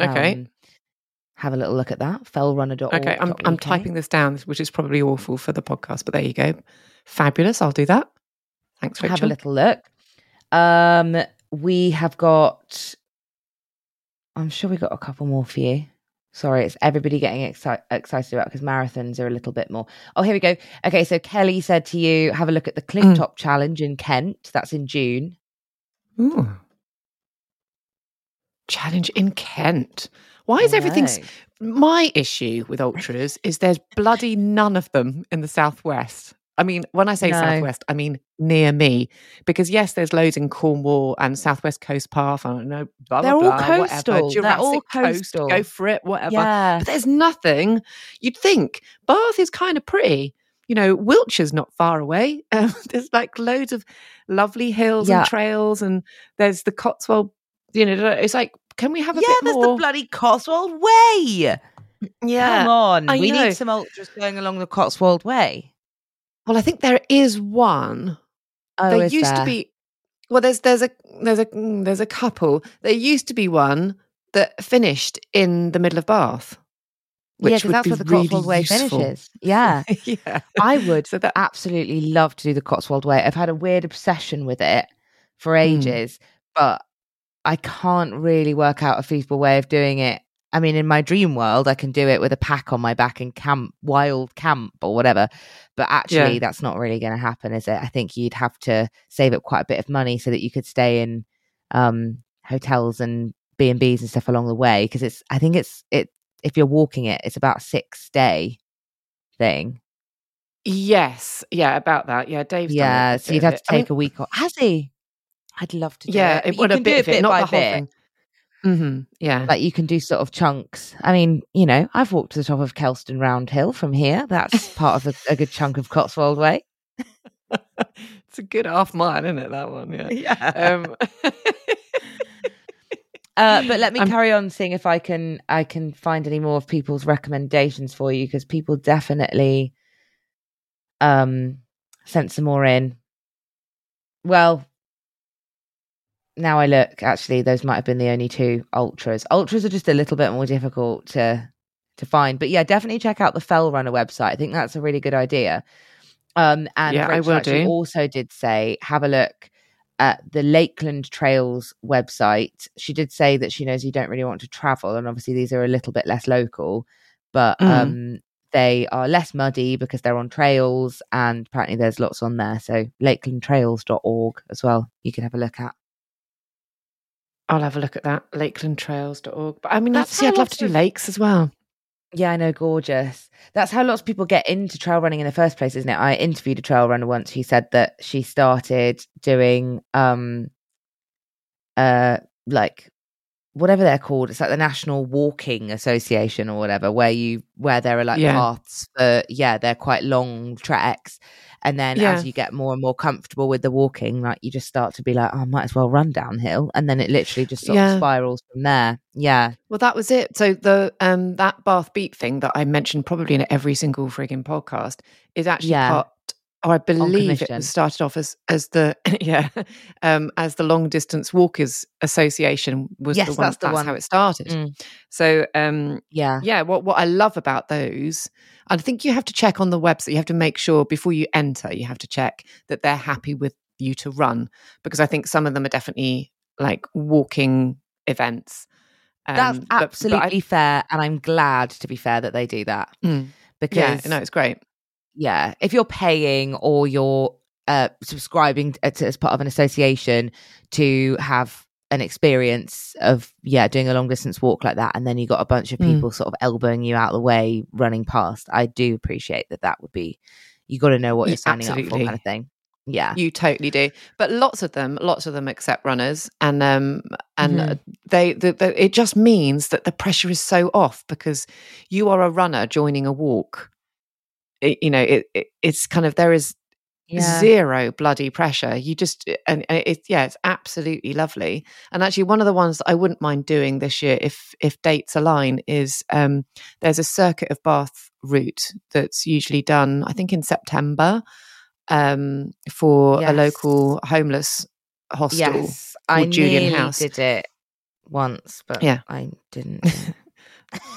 Okay. Um, have a little look at that. Fellrunner.org. Okay, I'm I'm typing this down, which is probably awful for the podcast, but there you go. Fabulous. I'll do that. Thanks, Rachel. Have a little look. Um, we have got. I'm sure we got a couple more for you. Sorry, it's everybody getting exci- excited about because marathons are a little bit more. Oh, here we go. Okay, so Kelly said to you, have a look at the Mm. Clintop Challenge in Kent. That's in June. Ooh. Challenge in Kent. Why is everything? My issue with ultras is there's bloody none of them in the southwest. I mean, when I say No. southwest, I mean near me. Because yes, there's loads in Cornwall and Southwest Coast Path. I don't know. Blah, They're blah, all blah, whatever. coastal. They're all Coast, coastal. Go for it. Whatever. Yeah. But there's nothing. You'd think Bath is kind of pretty. You know, Wiltshire's not far away. Um, there's like loads of lovely hills Yeah. and trails, and there's the Cotswold. You know, it's like, can we have a yeah, bit there's more? the bloody Cotswold Way. yeah. Come on. I we know. need some ultras going along the Cotswold Way. Well, I think there is one. Oh, there is used there? to be. Well, there's there's a there's a mm, there's a couple. There used to be one that finished in the middle of Bath, which yeah, because that's be where the really Cotswold Way useful. finishes. Yeah. yeah. I would So that absolutely love to do the Cotswold Way. I've had a weird obsession with it for Hmm. ages, but I can't really work out a feasible way of doing it. I mean, in my dream world, I can do it with a pack on my back and camp, wild camp or whatever. But actually, Yeah. that's not really going to happen, is it? I think you'd have to save up quite a bit of money so that you could stay in um, hotels and B and B's and stuff along the way. Because it's, I think it's it. If you're walking it, it's about a six day thing. yes, yeah, about that. Yeah, Dave's. done Yeah, so you'd have to it. I mean, take a week off. Has he? I'd love to do yeah, it. it, you a bit do of it, not by the whole bit. thing. hmm Yeah, Like you can do sort of chunks. I mean, you know, I've walked to the top of Kelston Round Hill from here. That's part of a, a good chunk of Cotswold Way. it's a good half mile, isn't it? That one, yeah. Yeah. Um, Uh, but let me I'm- carry on seeing if I can I can find any more of people's recommendations for you because people definitely um sent some more in. Well, now I look, actually, those might have been the only two ultras. Ultras are just a little bit more difficult to to find, but yeah, definitely check out the Fell Runner website. I think that's a really good idea. Um, and Yeah, I will do. also did say have a look at the Lakeland Trails website. She did say that she knows you don't really want to travel, and obviously these are a little bit less local, but Mm. um, they are less muddy because they're on trails, and apparently there's lots on there. So lakelandtrails.org as well, you can have a look at. I'll have a look at that. Lakelandtrails.org. But I mean, That's how I'd love to do lakes as well. Yeah, I know, gorgeous. That's how lots of people get into trail running in the first place, isn't it? I interviewed a trail runner once who said that she started doing um uh like whatever they're called. It's like the National Walking Association or whatever, where you where there are like Yeah. paths for yeah, they're quite long treks. And then Yeah. as you get more and more comfortable with the walking, like you just start to be like, oh, I might as well run downhill. And then it literally just sort Yeah. of spirals from there. Yeah. Well, that was it. So the um that Bath Beat thing that I mentioned probably in every single frigging podcast is actually Yeah. part. Or I believe it was started off as as the yeah um as the Long Distance Walkers Association was Yes, the one. that's the one. how it started. Mm. So um Yeah. yeah, what what I love about those, I think you have to check on the website. You have to make sure before you enter, you have to check that they're happy with you to run because I think some of them are definitely like walking events. That's Um, but- but I- absolutely fair, and I'm glad to be fair that they do that Mm. because yeah, no, it's great. Yeah, if you're paying or you're uh, subscribing to, as part of an association to have an experience of yeah doing a long distance walk like that, and then you got a bunch of Mm. people sort of elbowing you out of the way running past, I do appreciate that. That would be you got to know what you're signing up for, absolutely. kind of thing. Yeah. You totally do. But lots of them, lots of them accept runners, and um, and uh they, the, the, it just means that the pressure is so off because you are a runner joining a walk. It, you know, it, it it's kind of there is Yeah. zero bloody pressure. You just and, and it yeah, it's absolutely lovely. And actually, one of the ones that I wouldn't mind doing this year, if if dates align, is um, there's a circuit of Bath route that's usually done, I think, in September um, for a local homeless hostel. Yes. I Julian nearly House. did it once, but Yeah. I didn't.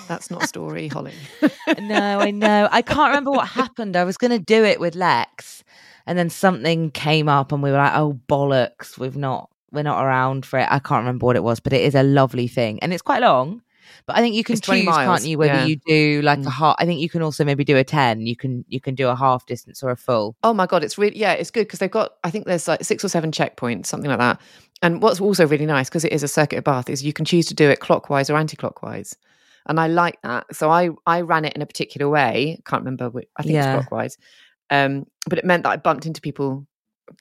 That's not a story, Holly. no, I know. I can't remember what happened. I was going to do it with Lex, and then something came up, and we were like, "Oh bollocks, we've not, we're not around for it." I can't remember what it was, but it is a lovely thing, and it's quite long. But I think you can It's 20 choose, can't you? Whether yeah. you do like a Mm. half. I think you can also maybe do a ten. You can you can do a half distance or a full. Oh my god, it's really yeah, it's good because they've got I think there's like six or seven checkpoints, something like that. And what's also really nice because it is a circuit of Bath is you can choose to do it clockwise or anti-clockwise, and I like that. So I I ran it in a particular way. Can't remember. Which, I think Yeah. it's clockwise, um, but it meant that I bumped into people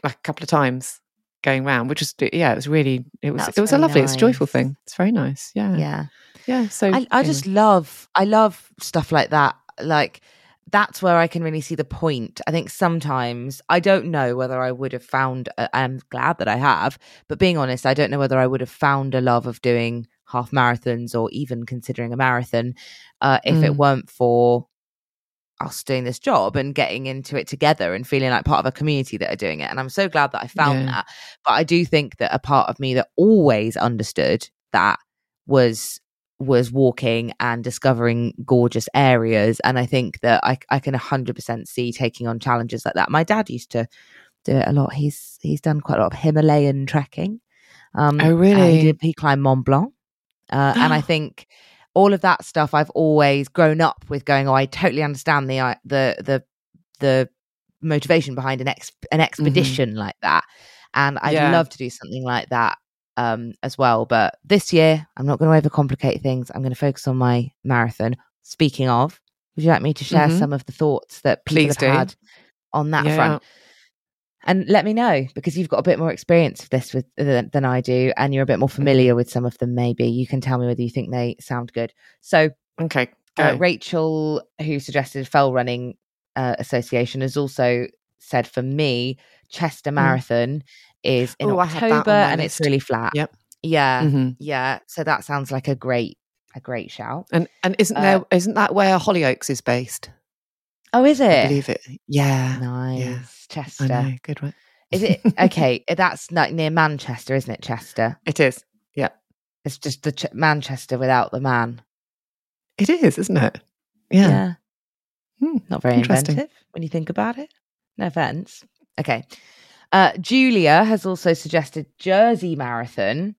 like a couple of times going round, which was yeah, it was really it was That's it was a lovely, it's a joyful thing. It's very nice. Yeah, Yeah. yeah. So I, I anyway. just love I love stuff like that. Like that's where I can really see the point. I think sometimes I don't know whether I would have found. i I'm glad that I have, but being honest, I don't know whether I would have found a love of doing half marathons or even considering a marathon uh, if it Mm. weren't for us doing this job and getting into it together and feeling like part of a community that are doing it. And I'm so glad that I found Yeah. that. But I do think that a part of me that always understood that was was walking and discovering gorgeous areas. And I think that I, I can 100% see taking on challenges like that. My dad used to do it a lot. He's he's done quite a lot of Himalayan trekking. Um, Oh, really? He, did, he climbed Mont Blanc. Uh, and I think all of that stuff I've always grown up with going, oh, I totally understand the, uh, the, the, the motivation behind an ex, an expedition like that. And I'd Yeah. love to do something like that um, as well. But this year, I'm not going to overcomplicate things. I'm going to focus on my marathon. Speaking of, would you like me to share Mhm. some of the thoughts that people Please have do. had on that Yeah. front? And let me know because you've got a bit more experience of this with, than, than I do, and you're a bit more Mm-hmm. familiar with some of them. Maybe you can tell me whether you think they sound good. So, okay. Uh, Rachel, who suggested Fell Running uh, Association, has also said for me, Chester Marathon is in Mm. Ooh, I had that on October and it's really flat. Yep. Yeah, Mhm. yeah. So that sounds like a great, a great shout. And and isn't Uh, there isn't that where Hollyoaks is based? Oh, is I it? believe it. Yeah. Nice, I Chester. know. Good one. Is it okay? That's like near Manchester, isn't it? Chester. It is. Yeah. It's just the Ch- Manchester without the man. It is, isn't it? Yeah. Hmm, Not very interesting. inventive when you think about it. No offense. Okay. Uh, Julia has also suggested Jersey Marathon,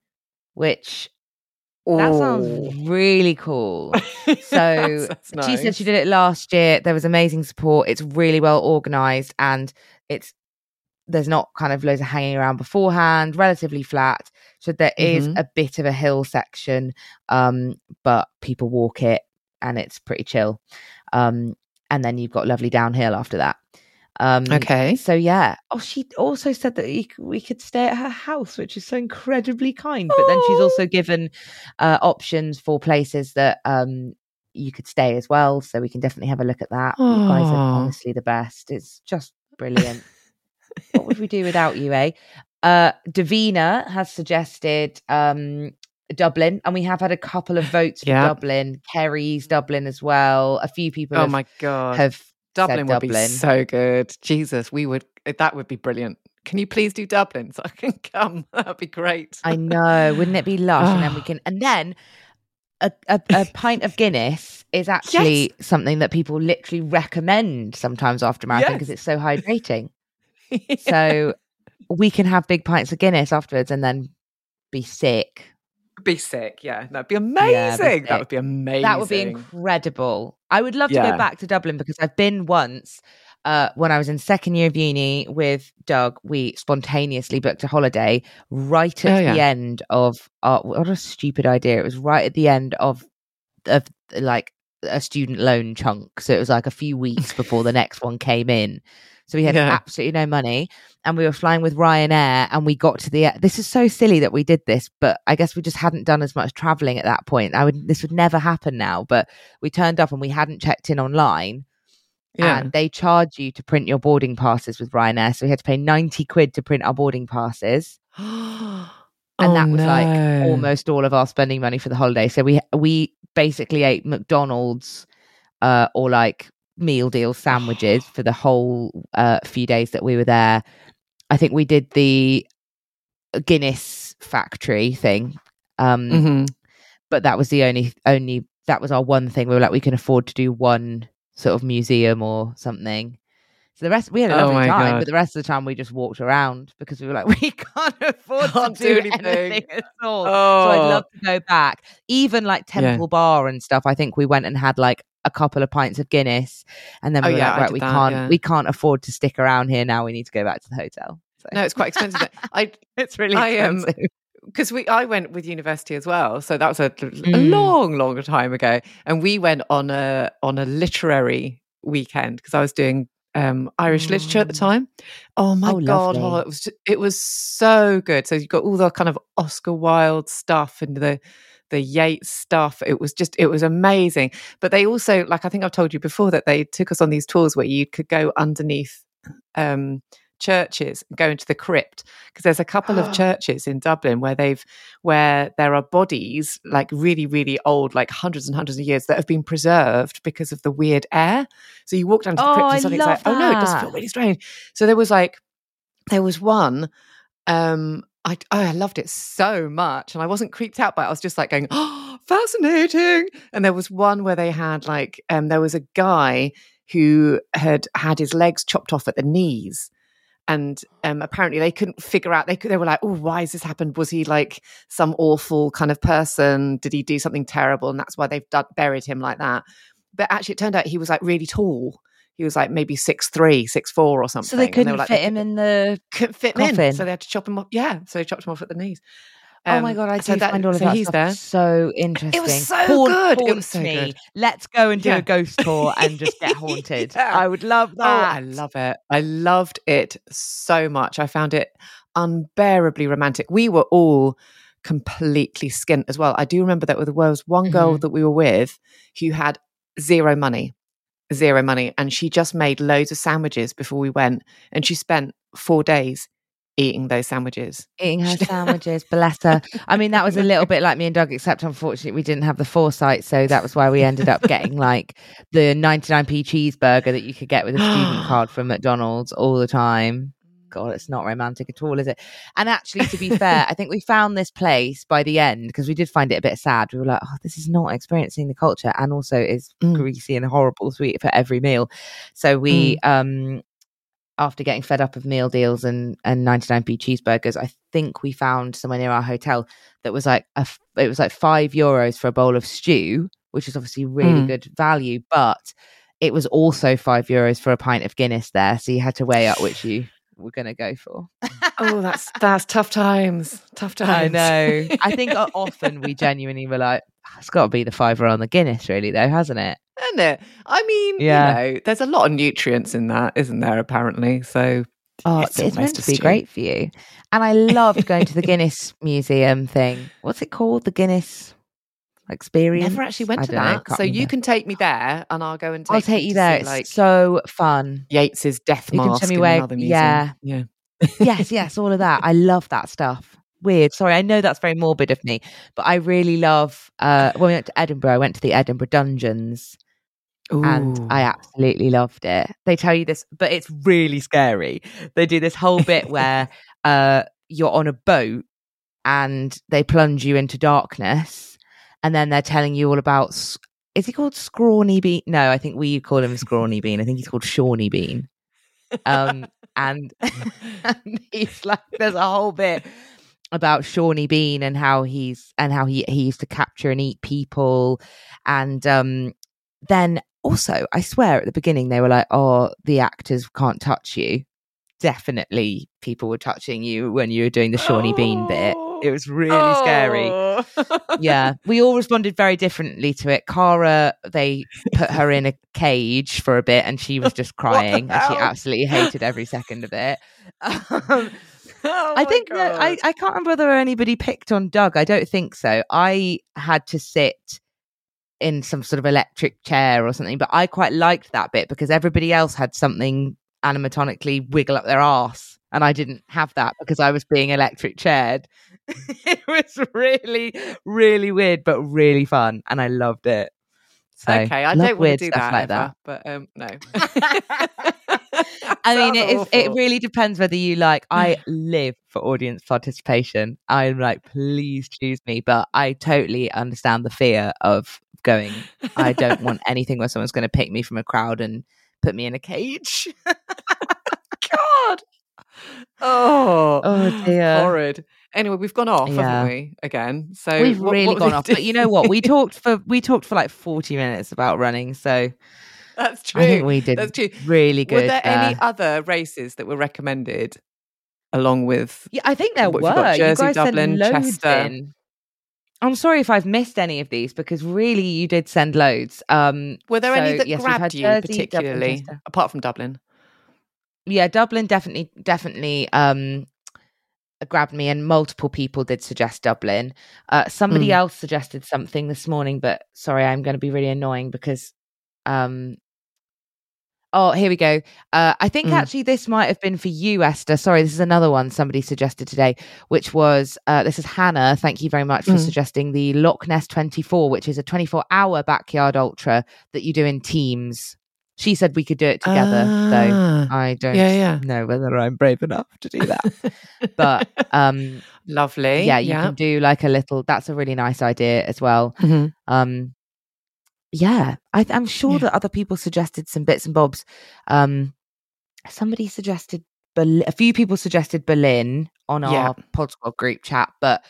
which that sounds really cool. So That's she said she did it last year. There was amazing support. It's really well organized and it's there's not kind of loads of hanging around beforehand, relatively flat. So there is Mhm. a bit of a hill section, um, but people walk it and it's pretty chill. Um, and then you've got lovely downhill after that. Um, Okay. So yeah. Oh, she also said that we could stay at her house, which is so incredibly kind. But then she's Oh. also given uh, options for places that um, you could stay as well. So we can definitely have a look at that. You guys are honestly the best. It's just brilliant. what would we do without you, eh? Uh, Davina has suggested um, Dublin, and we have had a couple of votes for Yeah. Dublin. Kerry's Dublin as well. A few people Oh have, my god. have Dublin would be so good. Jesus, we would that would be brilliant. Can you please do Dublin so I can come? That'd be great. I know, wouldn't it be lush? and then we Ah. can, and then a, a, a pint of Guinness is actually something that people literally recommend sometimes after marathon because Yes. it's so hydrating. So we can have big pints of Guinness afterwards and then be sick. Be sick. Yeah, that'd be Yeah, amazing. be that would be amazing. That would be incredible. I would love to Yeah. go back to Dublin because I've been once uh, when I was in second year of uni with Doug. We spontaneously booked a holiday right at Oh, the end of our, what a stupid idea. It was right at the end of of like a student loan chunk. So it was like a few weeks before the next one came in. So we had Yeah. absolutely no money. And we were flying with Ryanair and we got to the this is so silly that we did this, but I guess we just hadn't done as much traveling at that point. I would this would never happen now, but we turned up and we hadn't checked in online. Yeah. And they charge you to print your boarding passes with Ryanair. So we had to pay 90 quid to print our boarding passes and Oh, that was like almost all of our spending money for the holiday. So we we basically ate McDonald's uh, or like meal deal sandwiches for the whole uh, few days that we were there. I think we did the Guinness factory thing, um, Mhm. but that was the only only that was our one thing. We were like we can afford to do one sort of museum or something. So the rest we had a Oh lovely my time, God. but the rest of the time we just walked around because we were like we can't afford Can't to do, do anything. anything at all. So Oh. I'd love to go back. Even like Yeah. Temple Bar and stuff. I think we went and had like a couple of pints of Guinness, and then Oh, we were yeah, like, right, we that, can't yeah. we can't afford to stick around here now. We need to go back to the hotel. So No, it's quite expensive. I it's really I, um, expensive. because we I went with university as well, so that was a, a Mm. long, long time ago, and we went on a on a literary weekend because I was doing um, Irish literature at the Mm. time. Oh my Oh, god, oh, it was it was so good. So you got all the kind of Oscar Wilde stuff and the the Yeats stuff. It was just it was amazing. But they also like I think I've told you before that they took us on these tours where you could go underneath um churches and go into the crypt because there's a couple of churches in Dublin where they've where there are bodies like really really old like hundreds and hundreds of years that have been preserved because of the weird air so you walk down to the Oh, crypt and it's like love oh no it does feel really strange so there was like there was one um I, oh, I loved it so much and I wasn't creeped out by it. I was just like going, oh, fascinating. And there was one where they had like, um, there was a guy who had had his legs chopped off at the knees. And um, apparently they couldn't figure out, they, could, they were like, oh, why has this happened? Was he like some awful kind of person? Did he do something terrible? And that's why they've buried him like that. But actually, it turned out he was like really tall. He was like maybe six three, six four, or something. So they couldn't were like, fit they him in the. couldn't fit him in, so they had to chop him off. Yeah, so they chopped him off at the knees. oh my Um, god, I do that- find all of so that he's stuff there. so interesting. It was so Haunt- good. It was so me. good. Let's go and do Yeah. a ghost tour and just get haunted. Yeah. I would love Oh, I love it. I loved it so much. I found it unbearably romantic. We were all completely skint as well. I do remember that there was one girl Mhm. that we were with who had zero money, zero money, and she just made loads of sandwiches before we went, and she spent four days eating those sandwiches. Eating her sandwiches, bless her. I mean, that was a little bit like me and Doug, except unfortunately we didn't have the foresight, so that was why we ended up getting like the 99p cheeseburger that you could get with a student card from McDonald's all the time. God, it's not romantic at all, is it? And actually, to be fair, I think we found this place by the end because we did find it a bit sad. We were like, oh, this is not experiencing the culture, and also is Mm. greasy and horrible eat for every meal. So we, um, after getting fed up of meal deals and and 99p cheeseburgers, I think we found somewhere near our hotel that was like a it was like five euros for a bowl of stew, which is obviously really Mm. good value, but it was also five euros for a pint of Guinness there, so you had to weigh up which you were going to go for. oh, that's that's tough times. Tough times. I know. I think often we genuinely were like, "Ah, it's got to be the fiver on the Guinness, really, though, hasn't it? Isn't it? I mean, Yeah. you know, there's a lot of nutrients in that, isn't there? Apparently, so Oh, It's it's, meant to be great for you. And I loved going to the Guinness Museum thing. What's it called? The Guinness Experience? never actually went I to know, that. can't So you can take me there, and I'll go and take I'll take you there. see, It's like so fun. Yeats's death You can show me where- yeah. yeah. yes, yes, all of that. I love that stuff. Weird. Sorry, I know that's very morbid of me, but I really love. Uh, when we went to Edinburgh, I went to the Edinburgh Dungeons, and I absolutely loved it. They tell you this, but it's really scary. They do this whole bit where uh, you're on a boat and they plunge you into darkness, and then they're telling you all about. Is he called Scrawny Bean? No, I think we call him Scrawny Bean. I think he's called Shawny Bean. Um, and, and he's like, there's a whole bit about Shawnee Bean and how he's and how he he used to capture and eat people, and um, then also I swear at the beginning they were like, oh, the actors can't touch you. Definitely, people were touching you when you were doing the Shawnee Bean bit. It was really scary. Oh. Yeah, we all responded very differently to it. Cara, they put her in a cage for a bit, and she was just crying, and she absolutely hated every second of it. Um, Oh I think that I, I can't remember whether anybody picked on Doug. I don't think so. I had to sit in some sort of electric chair or something, but I quite liked that bit because everybody else had something animatronically wiggle up their arse. And I didn't have that because I was being electric chaired. it was really, really weird, but really fun. And I loved it. So, okay, I don't want to do stuff that, like that. but um, no. I mean, it, is, it really depends whether you like. I live for audience participation. I'm like, please choose me, but I totally understand the fear of going. I don't want anything where someone's going to pick me from a crowd and put me in a cage. God. Oh, Oh, dear. horrid. Anyway, we've gone off, Yeah. haven't we? Again, so We've what- really what gone off, but you know what? We talked for we talked for like 40 minutes about running, so That's true. I think we did That's true. really good. Were there any other races that were recommended along with? Yeah, I think there What were. have you? Jersey, guys Dublin, Chester. in. I'm sorry if I've missed any of these because really you did send loads. Um, Were there any that yes, grabbed you Jersey, particularly, Chester. apart from Dublin? yeah, Dublin definitely, definitely um, grabbed me, and multiple people did suggest Dublin. Uh, somebody Mm. else suggested something this morning, but sorry, I'm going to be really annoying because. Um, oh, here we go. Uh, I think Mm. actually this might have been for you, Esther. Sorry, this is another one somebody suggested today, which was uh, this is Hannah. Thank you very much for Mm. suggesting the Loch Ness 24, which is a 24 hour backyard ultra that you do in teams. She said we could do it together, though. Ah, I don't yeah, yeah. know whether I'm brave enough to do that. but um Lovely. yeah, you can do like a little that's a really nice idea as well. Mhm. Um yeah, I I'm sure Yeah. that other people suggested some bits and bobs. Um somebody suggested Berlin, a few people suggested Berlin on Yeah. our pod squad group chat, but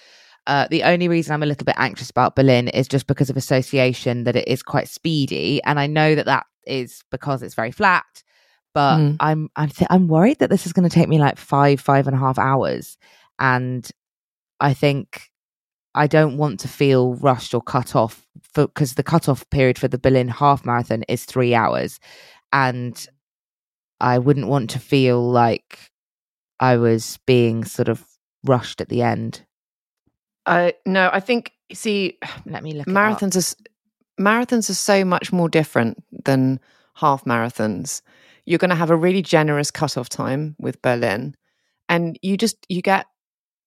uh, the only reason I'm a little bit anxious about Berlin is just because of association that it is quite speedy, and I know that that is because it's very flat. But Mhm. I'm I'm th- I'm worried that this is going to take me like five five and a half hours, and I think I don't want to feel rushed or cut off because the cutoff period for the Berlin half marathon is three hours, and I wouldn't want to feel like I was being sort of rushed at the end. Uh, no, I think see Let me look. marathons are marathons are so much more different than half marathons. You're going to have a really generous cutoff time with Berlin, and you just you get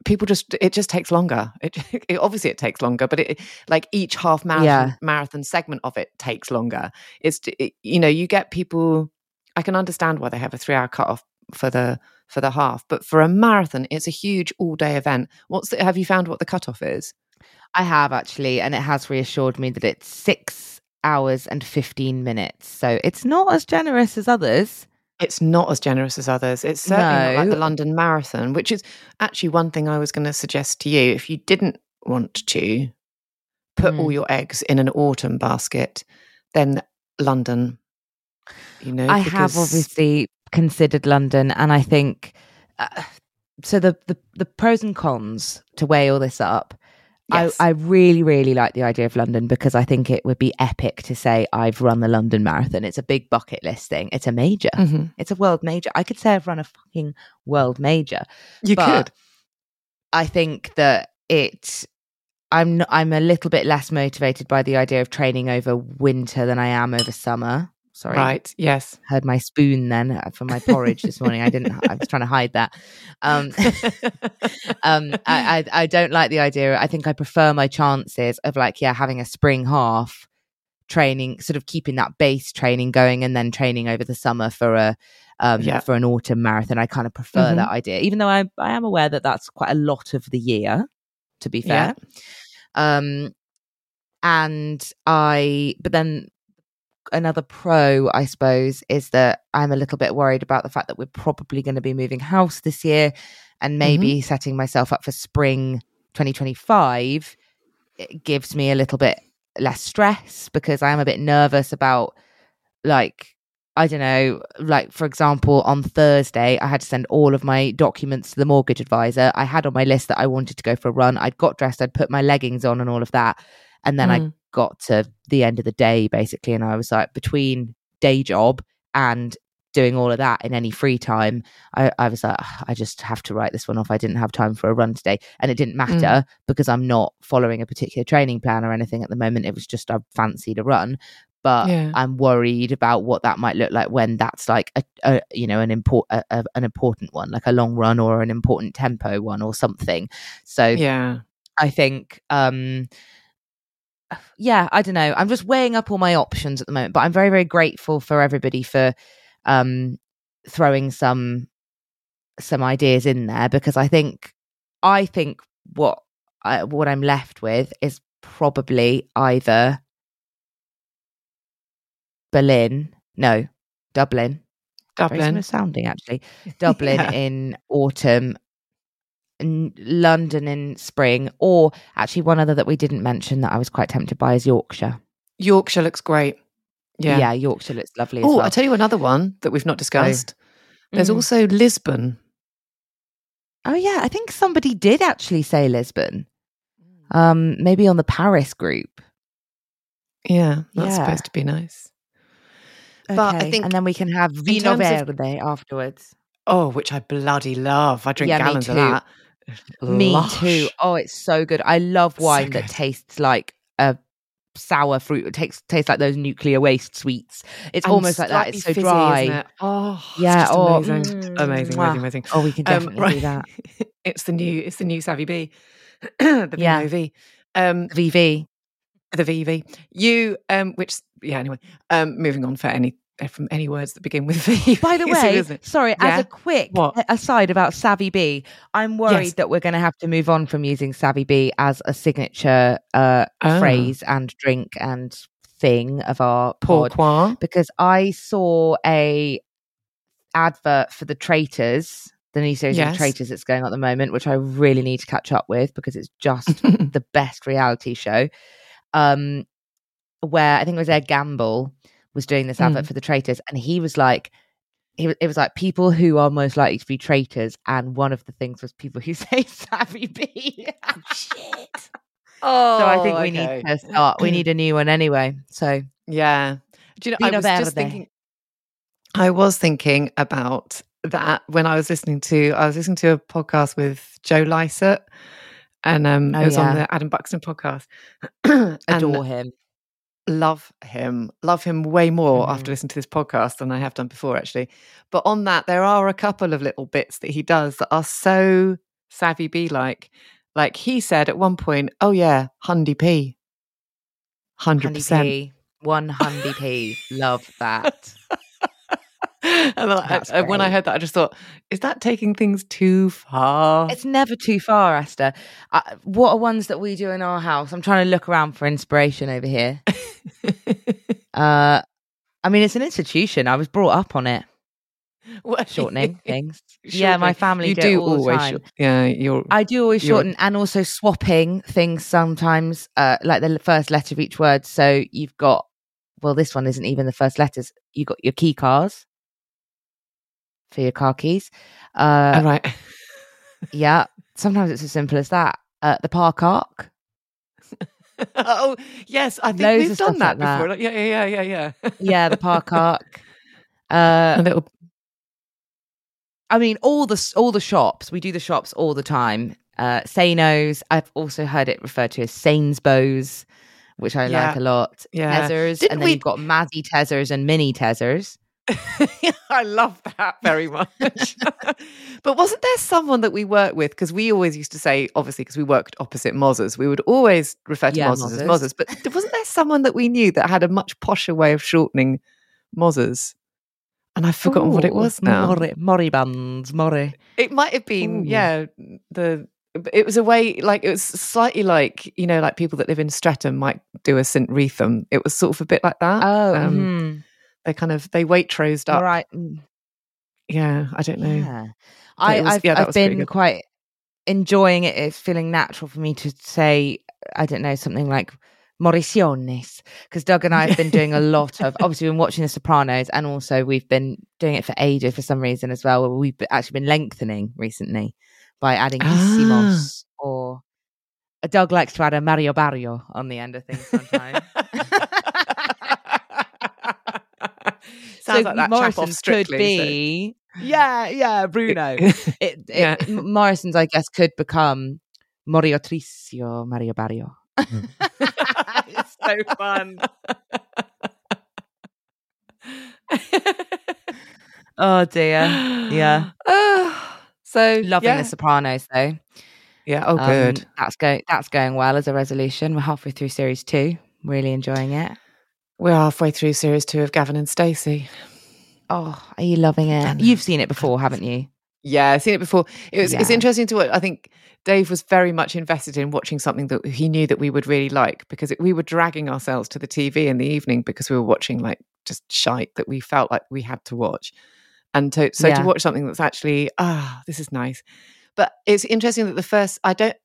people just it just takes longer. It, it obviously it takes longer, but it like each half marathon Yeah. marathon segment of it takes longer. It's it, you know you get people. I can understand why they have a three hour cutoff for the for the half, but for a marathon, it's a huge all day event. What's the, have you found what the cutoff is? I have actually, and it has reassured me that it's six hours and fifteen minutes. So it's not as generous as others. It's not as generous as others. It's certainly not like the London Marathon, which is actually one thing I was going to suggest to you. If you didn't want to put all Mm. your eggs in an autumn basket, then London, you know, I have obviously considered London, and I think uh, so. The, the the pros and cons to weigh all this up. Yes. I, I really, really like the idea of London because I think it would be epic to say I've run the London Marathon. It's a big bucket list thing. It's a major. Mhm. It's a world major. I could say I've run a fucking world major. You but could. I think that it. I'm I'm a little bit less motivated by the idea of training over winter than I am over summer. Sorry, Right. Yes. heard my spoon then uh, for my porridge this morning. I didn't. I was trying to hide that. Um, um, I, I I don't like the idea. I think I prefer my chances of like yeah having a spring half training, sort of keeping that base training going, and then training over the summer for a um Yeah. for an autumn marathon. I kind of prefer Mhm. that idea, even though I I am aware that that's quite a lot of the year. To be Yeah. fair, um, and I but then another pro, I suppose, is that I'm a little bit worried about the fact that we're probably going to be moving house this year and maybe setting myself up for spring 2025 it gives me a little bit less stress because I am a bit nervous about like I don't know, like for example, on Thursday, I had to send all of my documents to the mortgage advisor. I had on my list that I wanted to go for a run. I'd got dressed, I'd put my leggings on and all of that. And then I Mm. Got to the end of the day basically, and I was like, between day job and doing all of that in any free time, I, I was like, I just have to write this one off. I didn't have time for a run today. And it didn't matter because I'm not following a particular training plan or anything at the moment. It was just I fancied a run. But Yeah. I'm worried about what that might look like when that's like a, a you know an import a, a- an important one, like a long run or an important tempo one or something. So Yeah. I think um yeah, I don't know. I'm just weighing up all my options at the moment, but I'm very very grateful for everybody for um throwing some some ideas in there because I think I think what I, what I'm left with is probably either Berlin, no, Dublin, Dublin. sounding actually. Dublin Yeah. in autumn, n- London in spring, or actually one other that we didn't mention that I was quite tempted by is Yorkshire. Yorkshire looks great. Yeah. yeah Yorkshire looks lovely Oh, well. I'll tell you another one that we've not discussed. There's Mm. also Lisbon. oh yeah, I think somebody did actually say Lisbon. Mm. Um, maybe on the Paris group. Yeah, that's Yeah. supposed to be nice. But I Okay, think and then we can have Vinho terms of- Verde afterwards. Oh, which I bloody love. I drink Yeah, gallons of that. Me Lush. too. Oh, it's so good. I love So wine that tastes like a sour fruit. It takes tastes like those nuclear waste sweets. It's And almost like that. It's so fizzy, dry. isn't it? Oh, it's Yeah, oh, amazing. mm, amazing, mwah. amazing, amazing. Oh, we can Um, definitely right. do that. it's the new, it's the new Savvy B, the Yeah. VV, um, VV. the VV. You, um, which, yeah. Anyway, um, moving on for any from any words that begin with V. By the way, it? sorry, Yeah? as a quick What? aside about Savvy B, I'm worried Yes. that we're going to have to move on from using Savvy B as a signature uh, Ah. phrase and drink and thing of our pod Pourquoi? because I saw a advert for the Traitors, the new series of Yes. the Traitors that's going on at the moment, which I really need to catch up with because it's just the best reality show. Um, where I think it was Ed Gamble was doing this advert Mm. for the traitors, and he was like, he, it was like people who are most likely to be traitors, and one of the things was people who say savvy B. Shit. Oh, so I think Oh, we okay. need to start. We need a new one anyway. So Yeah. Do you know? I was just thinking. I was thinking about that when I was listening to. I was listening to a podcast with Joe Lycett, and um, Oh, it was on the Adam Buxton podcast. and adore him. Love him, love him way more Mhm. after listening to this podcast than I have done before, actually. But on that, there are a couple of little bits that he does that are so savvy be like. Like he said at one point, "Oh yeah, Hundy P, hundred percent." P, one handy P. Love that. and then I- uh, when I heard that, I just thought, is that taking things too far? It's never too far, Esther. Uh, what are ones that we do in our house? I'm trying to look around for inspiration over here. Uh, I mean, it's an institution. I was brought up on it. What- Shortening things. Yeah, my family You do, do it all the always. short- yeah, you're. I do always shorten and also swapping things sometimes, uh, like the first letter of each word. So you've got, well, this one isn't even the first letters. You got your key cars for your car keys. Uh, All right. yeah, sometimes it's as simple as that. Uh, the park arc. oh yes, I think Loads we've done that like before. Yeah, yeah, yeah, yeah, yeah. Yeah, the park arc. Uh, a little. I mean, all the all the shops. We do the shops all the time. Uh, Sanos. I've also heard it referred to as Sainsbows, which I Yeah. like a lot. Yeah. Tezers, Didn't and then we- you've got Mazzy Tezers and Mini Tezers. I love that very much. but wasn't there someone that we worked with? Because we always used to say, obviously, because we worked opposite Mozzers, we would always refer to Yeah, Mozzers as Mozzers. Mozzers. But wasn't there someone that we knew that had a much posher way of shortening Mozzers? And I've forgotten what it was now. Mori, Moribunds, Mori. It might have been, Ooh. yeah, the. It was a way, like it was slightly like you know, like people that live in Streatham might do a St Wreatham. It was sort of a bit like that. Oh, um, mhm. They kind of they Waitrosed up. right. mm, Yeah, I don't know. Yeah. I, was, I've, yeah, I've been quite enjoying it. It's feeling natural for me to say, I don't know, something like Moriciones, because Doug and I have been doing a lot of, obviously, we've been watching The Sopranos, and also we've been doing it for ages for some reason as well. Where we've actually been lengthening recently by adding Issimos or uh, Doug likes to add a Mario Barrio on the end of things sometimes. Sounds like that off could be, yeah, yeah, Bruno. it, it, Yeah. Morrison's, I guess, could become Moriotricio Mario Barrio. it's so fun. oh dear. Yeah. Ah, so Loving yeah. The Sopranos, though. Yeah. Oh, Um, good. that's going. That's going well as a resolution. We're halfway through series two. Really enjoying it. We're halfway through series two of Gavin and Stacey. Oh, are you loving it? You've seen it before, haven't you? Yeah, I've seen it before. It was it's interesting to watch. I think Dave was very much invested in watching something that he knew that we would really like because it, we were dragging ourselves to the TV in the evening because we were watching like just shite that we felt like we had to watch. And to, so Yeah. to watch something that's actually ah, this is nice. But it's interesting that the first I don't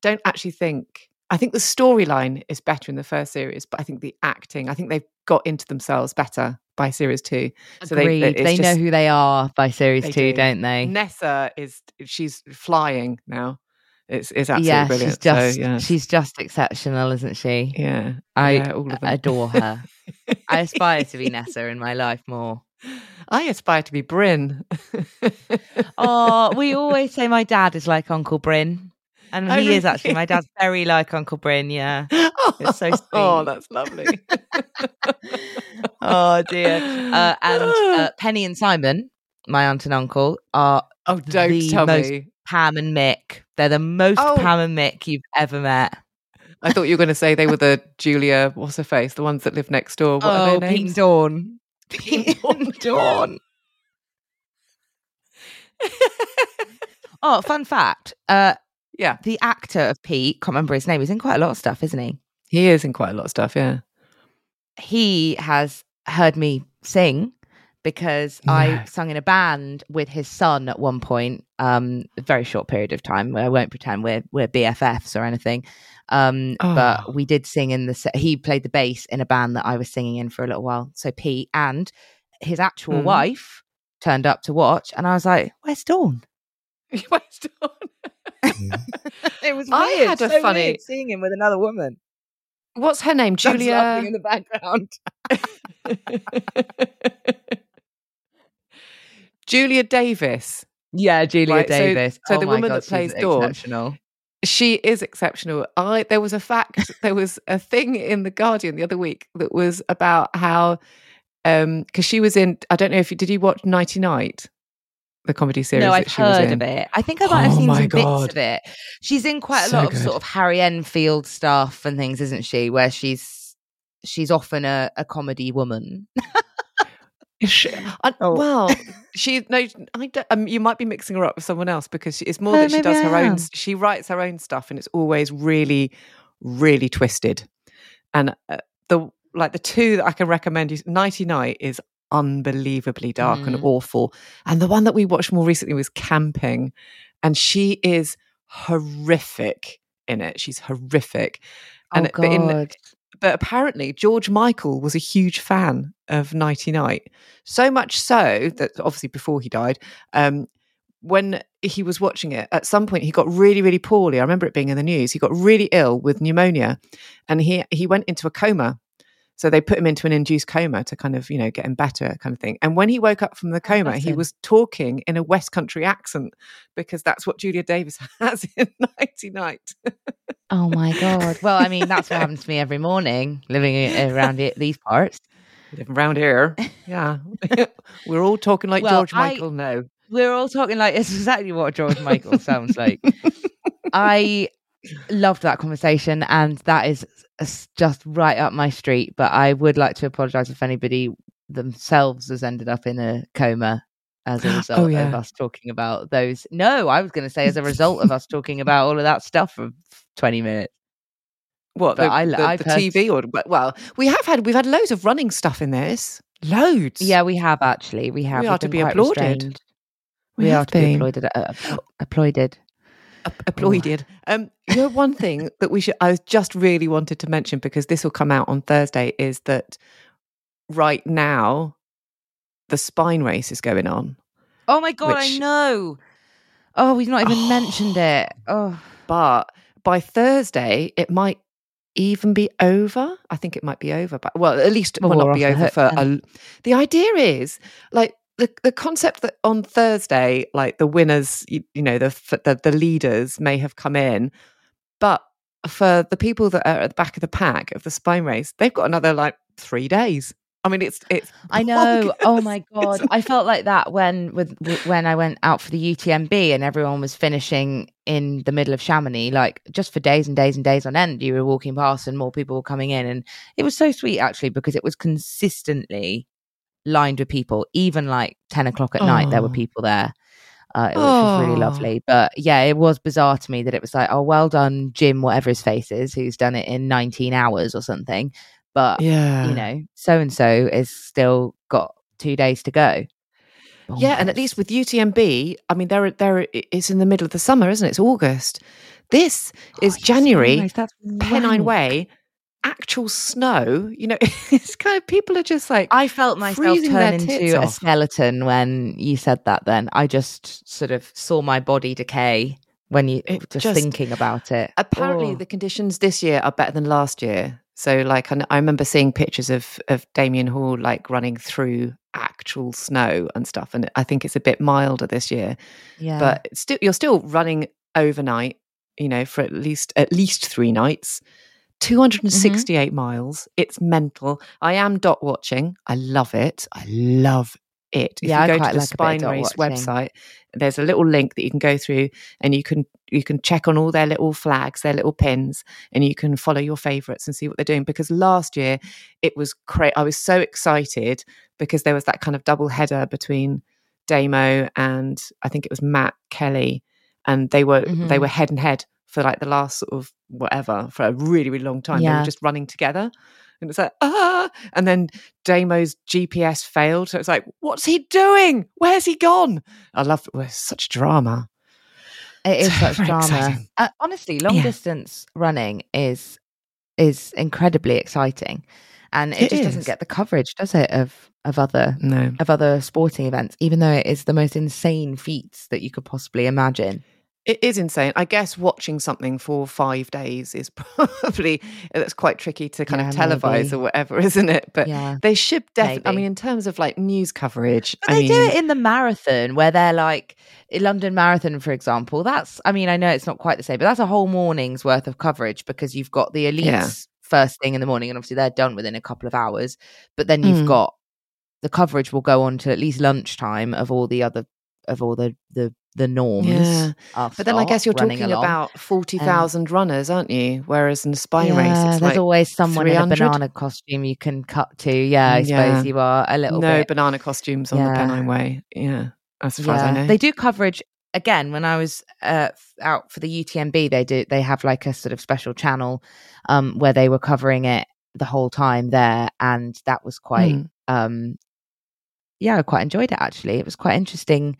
don't actually think I think the storyline is better in the first series, but I think the acting, I think they've got into themselves better by series two. So Agreed. they, They, it's know who they are by series They two, do. do. not they? Nessa is she's flying now. It's it's absolutely yeah, brilliant. she's just so, yeah. she's just exceptional, isn't she? yeah, I yeah, all of them. adore her. I aspire to be Nessa in my life more. I aspire to be Bryn. Oh, we always say my dad is like Uncle Bryn. And Oh, he is actually. My dad's very like Uncle Bryn, yeah. It's so Oh, that's lovely. Oh dear. Uh, and uh, Penny and Simon, my aunt and uncle, are oh, don't the tell most- me. Pam and Mick. They're the most Oh. Pam and Mick you've ever met. I thought you were going to say they were the Julia, what's her face, the ones that live next door. What are oh, their Pete and Dawn. Pete and Dawn. oh, fun fact. Uh, Yeah, the actor of Pete, can't remember his name, he's in quite a lot of stuff, isn't he? he is in quite a lot of stuff. Yeah. He has heard me sing because I No. sung in a band with his son at one point, um, a very short period of time. I won't pretend we're we're BFFs or anything. Um, Oh. but we did sing in the he played the bass in a band that I was singing in for a little while. So Pete and his actual Mhm. wife turned up to watch and I was like, Where's Dawn? West Dawn. It was I had a so funny- weird seeing him with another woman. What's her name? Julia. laughing in the background. Julia Davis. Yeah, Julia Right, so- Davis. so Oh the woman God, that plays Dawn-. She is exceptional. I there was a fact, there was a thing in the Guardian the other week that was about how um because she was in I don't know if you did you watch Nighty Night? The comedy series No, that I've she was heard in. of it. I think I might have Oh seen some God. bits of it. She's in quite a So lot of good. sort of Harry Enfield stuff and things, isn't she? Where she's she's often a, a comedy woman. She- I- Oh. Well, she no, I don't, um, you might be mixing her up with someone else because she, it's more Oh, that she does I her own. She writes her own stuff, and it's always really, really twisted. And uh, the like the two that I can recommend you, Nighty Night is unbelievably dark and Mm. awful, and the one that we watched more recently was Camping, and she is horrific in it. She's horrific. And oh but in- God. but apparently George Michael was a huge fan of Nighty Night. So much so that obviously before he died, um, when he was watching it, at some point he got really, really poorly. I remember it being in the news. He got really ill with pneumonia and he he went into a coma. So they put him into an induced coma to kind of, you know, get him better kind of thing. And when he woke up from the coma, he was talking in a West Country accent because that's what Julia Davis has in Nighty Night. oh my God. Well, I mean, that's what happens to me every morning living around these parts. Living around here. Yeah. We're all talking like Well, George I- Michael now. We're all talking like it's exactly what George Michael sounds like. I loved that conversation, and that is just right up my street. But I would like to apologise if anybody themselves has ended up in a coma as a result of yeah. us talking about those. No, I was going to say as a result of us talking about all of that stuff for twenty minutes. What But the, I- the, the heard- TV or well, we have had we've had loads of running stuff in this. Loads. Yeah, we have actually. We have. We We've are to be applauded. We We, have are to be applauded. Uh, applauded. Applauded. Um, you know, one thing that we should, I just really wanted to mention because this will come out on Thursday is that right now the spine race is going on. Oh my god, Which- I know. Oh, we've not even mentioned it. Oh, But by Thursday, it might even be over. I think it might be over, but well, at least it will not be over for a. The idea is like the the concept that on Thursday, like the winners, you, you know, the, the the leaders may have come in, but for the people that are at the back of the pack of the spine race, they've got another like three days. I mean, it's it's. I know. Oh my god, It's- I felt like that when with when I went out for the UTMB and everyone was finishing in the middle of Chamonix, like just for days and days and days on end. You were walking past and more people were coming in, and it was so sweet actually because it was consistently lined with people. Even like ten o'clock at night, there were Oh. people there. Uh, it was really Oh. lovely, but yeah, it was bizarre to me that it was like, oh, well done, Jim, whatever his face is, who's done it in 19 hours or something. But yeah, you know, so and so is still got two days to go. Yeah, and at least with UTMB, I mean, there, there, it's in the middle of the summer, isn't it? It's August. This Oh, is January, nice, that's Pennine rank. Way, actual snow. You know, it's kind of people are just like, I felt myself turn into a skeleton when you said that. Then I just sort of saw my body decay when you It just, just- thinking about it. apparently Oh. the conditions this year are better than last year. So, like, I, I remember seeing pictures of of Damian Hall like running through actual snow and stuff, and I think it's a bit milder this year. yeah, but still you're still running overnight you know for at least at least three nights 268 Mm-hmm. miles. It's mental. I am dot watching. I love it. I love it. If Yeah, you go quite to the like a bit of spine race website there's a little link that you can go through and you can you can check on all their little flags their little pins and you can follow your favorites and see what they're doing. Because last year it was great i was so excited because there was that kind of double header between Damo and I think it was Matt Kelly, and they were they Mhm. were head and head for like the last sort of whatever for a really really long time. They were just running together, and it's like ah, and then Damo's GPS failed, so it's like what's he doing? Where's he gone? I love it. Such drama. it is so such drama. Uh, honestly, long Yeah. distance running is is incredibly exciting, and it, It just doesn't get the coverage, does it? Of of other No, of other sporting events, even though it is the most insane feats that you could possibly imagine. It is insane. I guess watching something for five days is probably that's quite tricky to kind of Yeah, televise maybe. or whatever, isn't it? But Yeah. they should definitely. I mean, in terms of like news coverage, But I they mean, do it in the marathon where they're like London Marathon, for example. That's I mean, I know it's not quite the same, but that's a whole morning's worth of coverage because you've got the elites Yeah. first thing in the morning, and obviously they're done within a couple of hours. But then you've Mm. got the coverage will go on to at least lunchtime of all the other of all the the the norms. Yeah. But then I guess you're talking along. about 40,000 runners, aren't you? Whereas in the spine race, Yeah, it's there's like always someone in a banana costume you can cut to. Yeah, I Yeah. suppose you are a little no bit. banana costumes on the Yeah. Pennine Way. Yeah, as far as I know. They do coverage again. When I was uh, out for the UTMB, they do they have like a sort of special channel um, where they were covering it the whole time there, and that was quite. Mm. Um, yeah, I quite enjoyed it actually. It was quite interesting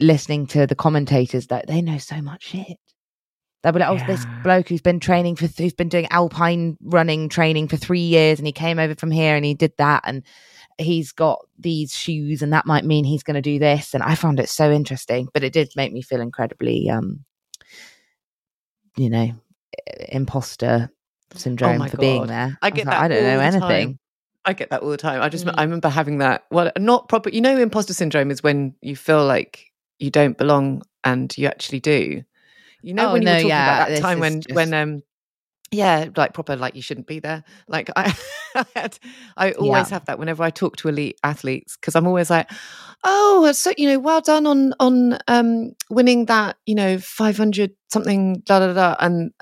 listening to the commentators that they know so much shit. They were like, "Oh, this bloke who's been training for who's been doing alpine running training for three years, and he came over from here and he did that, and he's got these shoes, and that might mean he's going to do this." And I found it so interesting, but it did make me feel incredibly, um, you know, imposter syndrome Oh for being there. I was get like, that. I don't know anything. time. I get that all the time. I just Mm. I remember having that. Well, not proper. You know, imposter syndrome is when you feel like you don't belong and you actually do. You know Oh, when you no, were talking yeah, about that time when just- when um yeah like proper like you shouldn't be there. Like I I always Yeah. have that whenever I talk to elite athletes because I'm always like, oh, so you know, well done on on um winning that you know 500 something da da da, and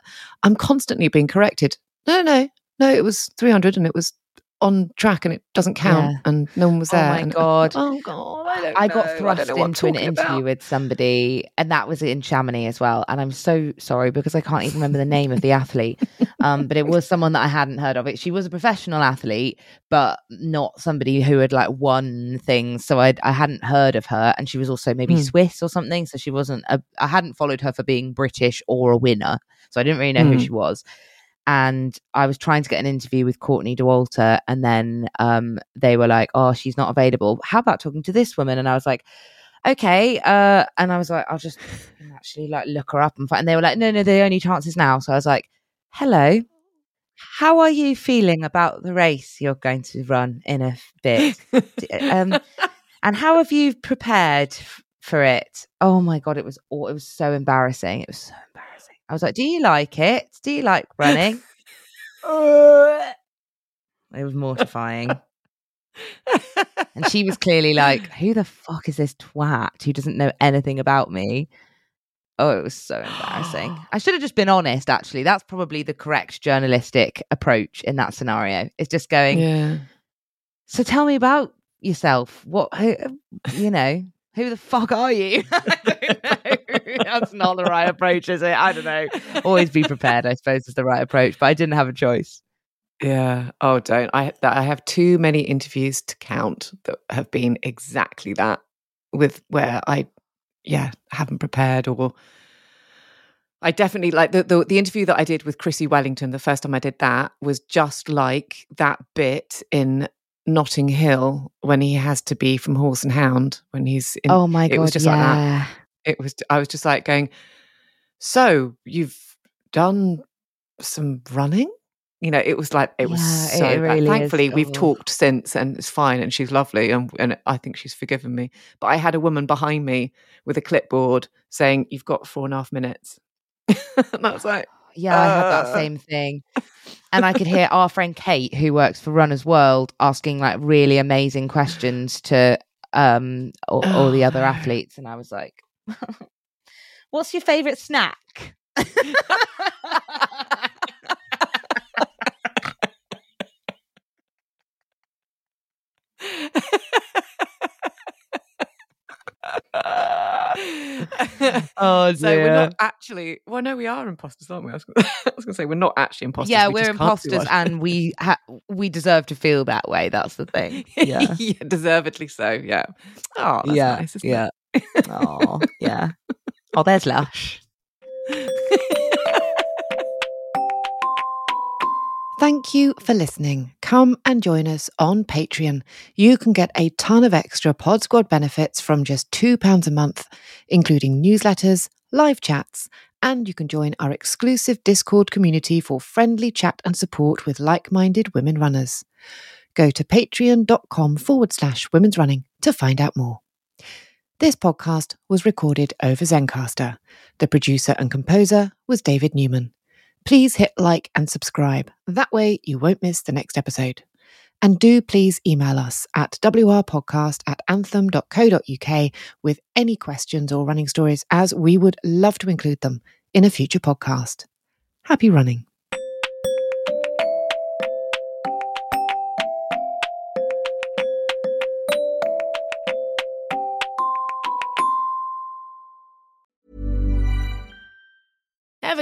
I'm constantly being corrected. No, no, no, it was 300 and it was on track and it doesn't count Yeah. and no one was there. Oh my God. Oh god, I I got thrust I'm into an interview about. with somebody, and that was in Chamonix as well. And I'm so sorry because I can't even remember the name of the athlete. Um, but it was someone that I hadn't heard of. It. She was a professional athlete, but not somebody who had like won things. So I I hadn't heard of her, and she was also maybe Hmm. Swiss or something. So she wasn't. A, I hadn't followed her for being British or a winner, so I didn't really know who Hmm. she was. And I was trying to get an interview with Courtney Dauwalter, and then um, they were like, "Oh, she's not available. How about talking to this woman?" And I was like, "Okay." Uh, and I was like, "I'll just actually like look her up and find." And they were like, "No, no, the only chance is now." So I was like, "Hello, how are you feeling about the race you're going to run in a bit? Um, and how have you prepared f- for it?" Oh my god, it was all, it was so embarrassing. It was so embarrassing. I was like, "Do you like it? Do you like running?" It was mortifying. and she was clearly like, Who the fuck is this twat who doesn't know anything about me? Oh, it was so embarrassing. I should have just been honest, actually. That's probably the correct journalistic approach in that scenario. It's just going, yeah. So tell me about yourself. What, who, you know, who the fuck are you? I don't know. That's not the right approach, is it? I don't know. Always be prepared, I suppose, is the right approach, but I didn't have a choice. Yeah. Oh, don't. I that I have too many interviews to count that have been exactly that with where I yeah, haven't prepared or I definitely like the, the the interview that I did with Chrissie Wellington the first time I did that was just like that bit in Notting Hill when he has to be from Horse and Hound when he's in oh my God. it was just like that. It was I was just like going, so you've done some running? You know, it was like it was Yeah, it so bad. really is. Thankfully, we've Oh. talked since, and it's fine, and she's lovely, and and I think she's forgiven me. But I had a woman behind me with a clipboard saying, "You've got four and a half minutes," and I was like, Yeah, I had that Uh. same thing. And I could hear our friend Kate, who works for Runners World, asking like really amazing questions to um all, all the Oh, other athletes. And I was like, What's your favorite snack? Oh, dear. so we're not actually. Well, no, we are imposters, aren't we? I was, gonna- I was going to say we're not actually imposters. yeah, we we're just imposters and we ha- we deserve to feel that way. That's the thing. Yeah. yeah, deservedly so. Yeah. Oh, that's yeah. nice, isn't yeah. Oh, yeah. Oh, there's Lush. Thank you for listening. Come and join us on Patreon. You can get a ton of extra Pod Squad benefits from just £2 a month, including newsletters, live chats, and you can join our exclusive Discord community for friendly chat and support with like minded women runners. Go to patreon.com forward slash women's running to find out more. This podcast was recorded over Zencastr. The producer and composer was David Newman please hit like and subscribe. That way you won't miss the next episode. And do please email us at wrpodcast at anthem.co.uk with any questions or running stories, as we would love to include them in a future podcast. Happy running.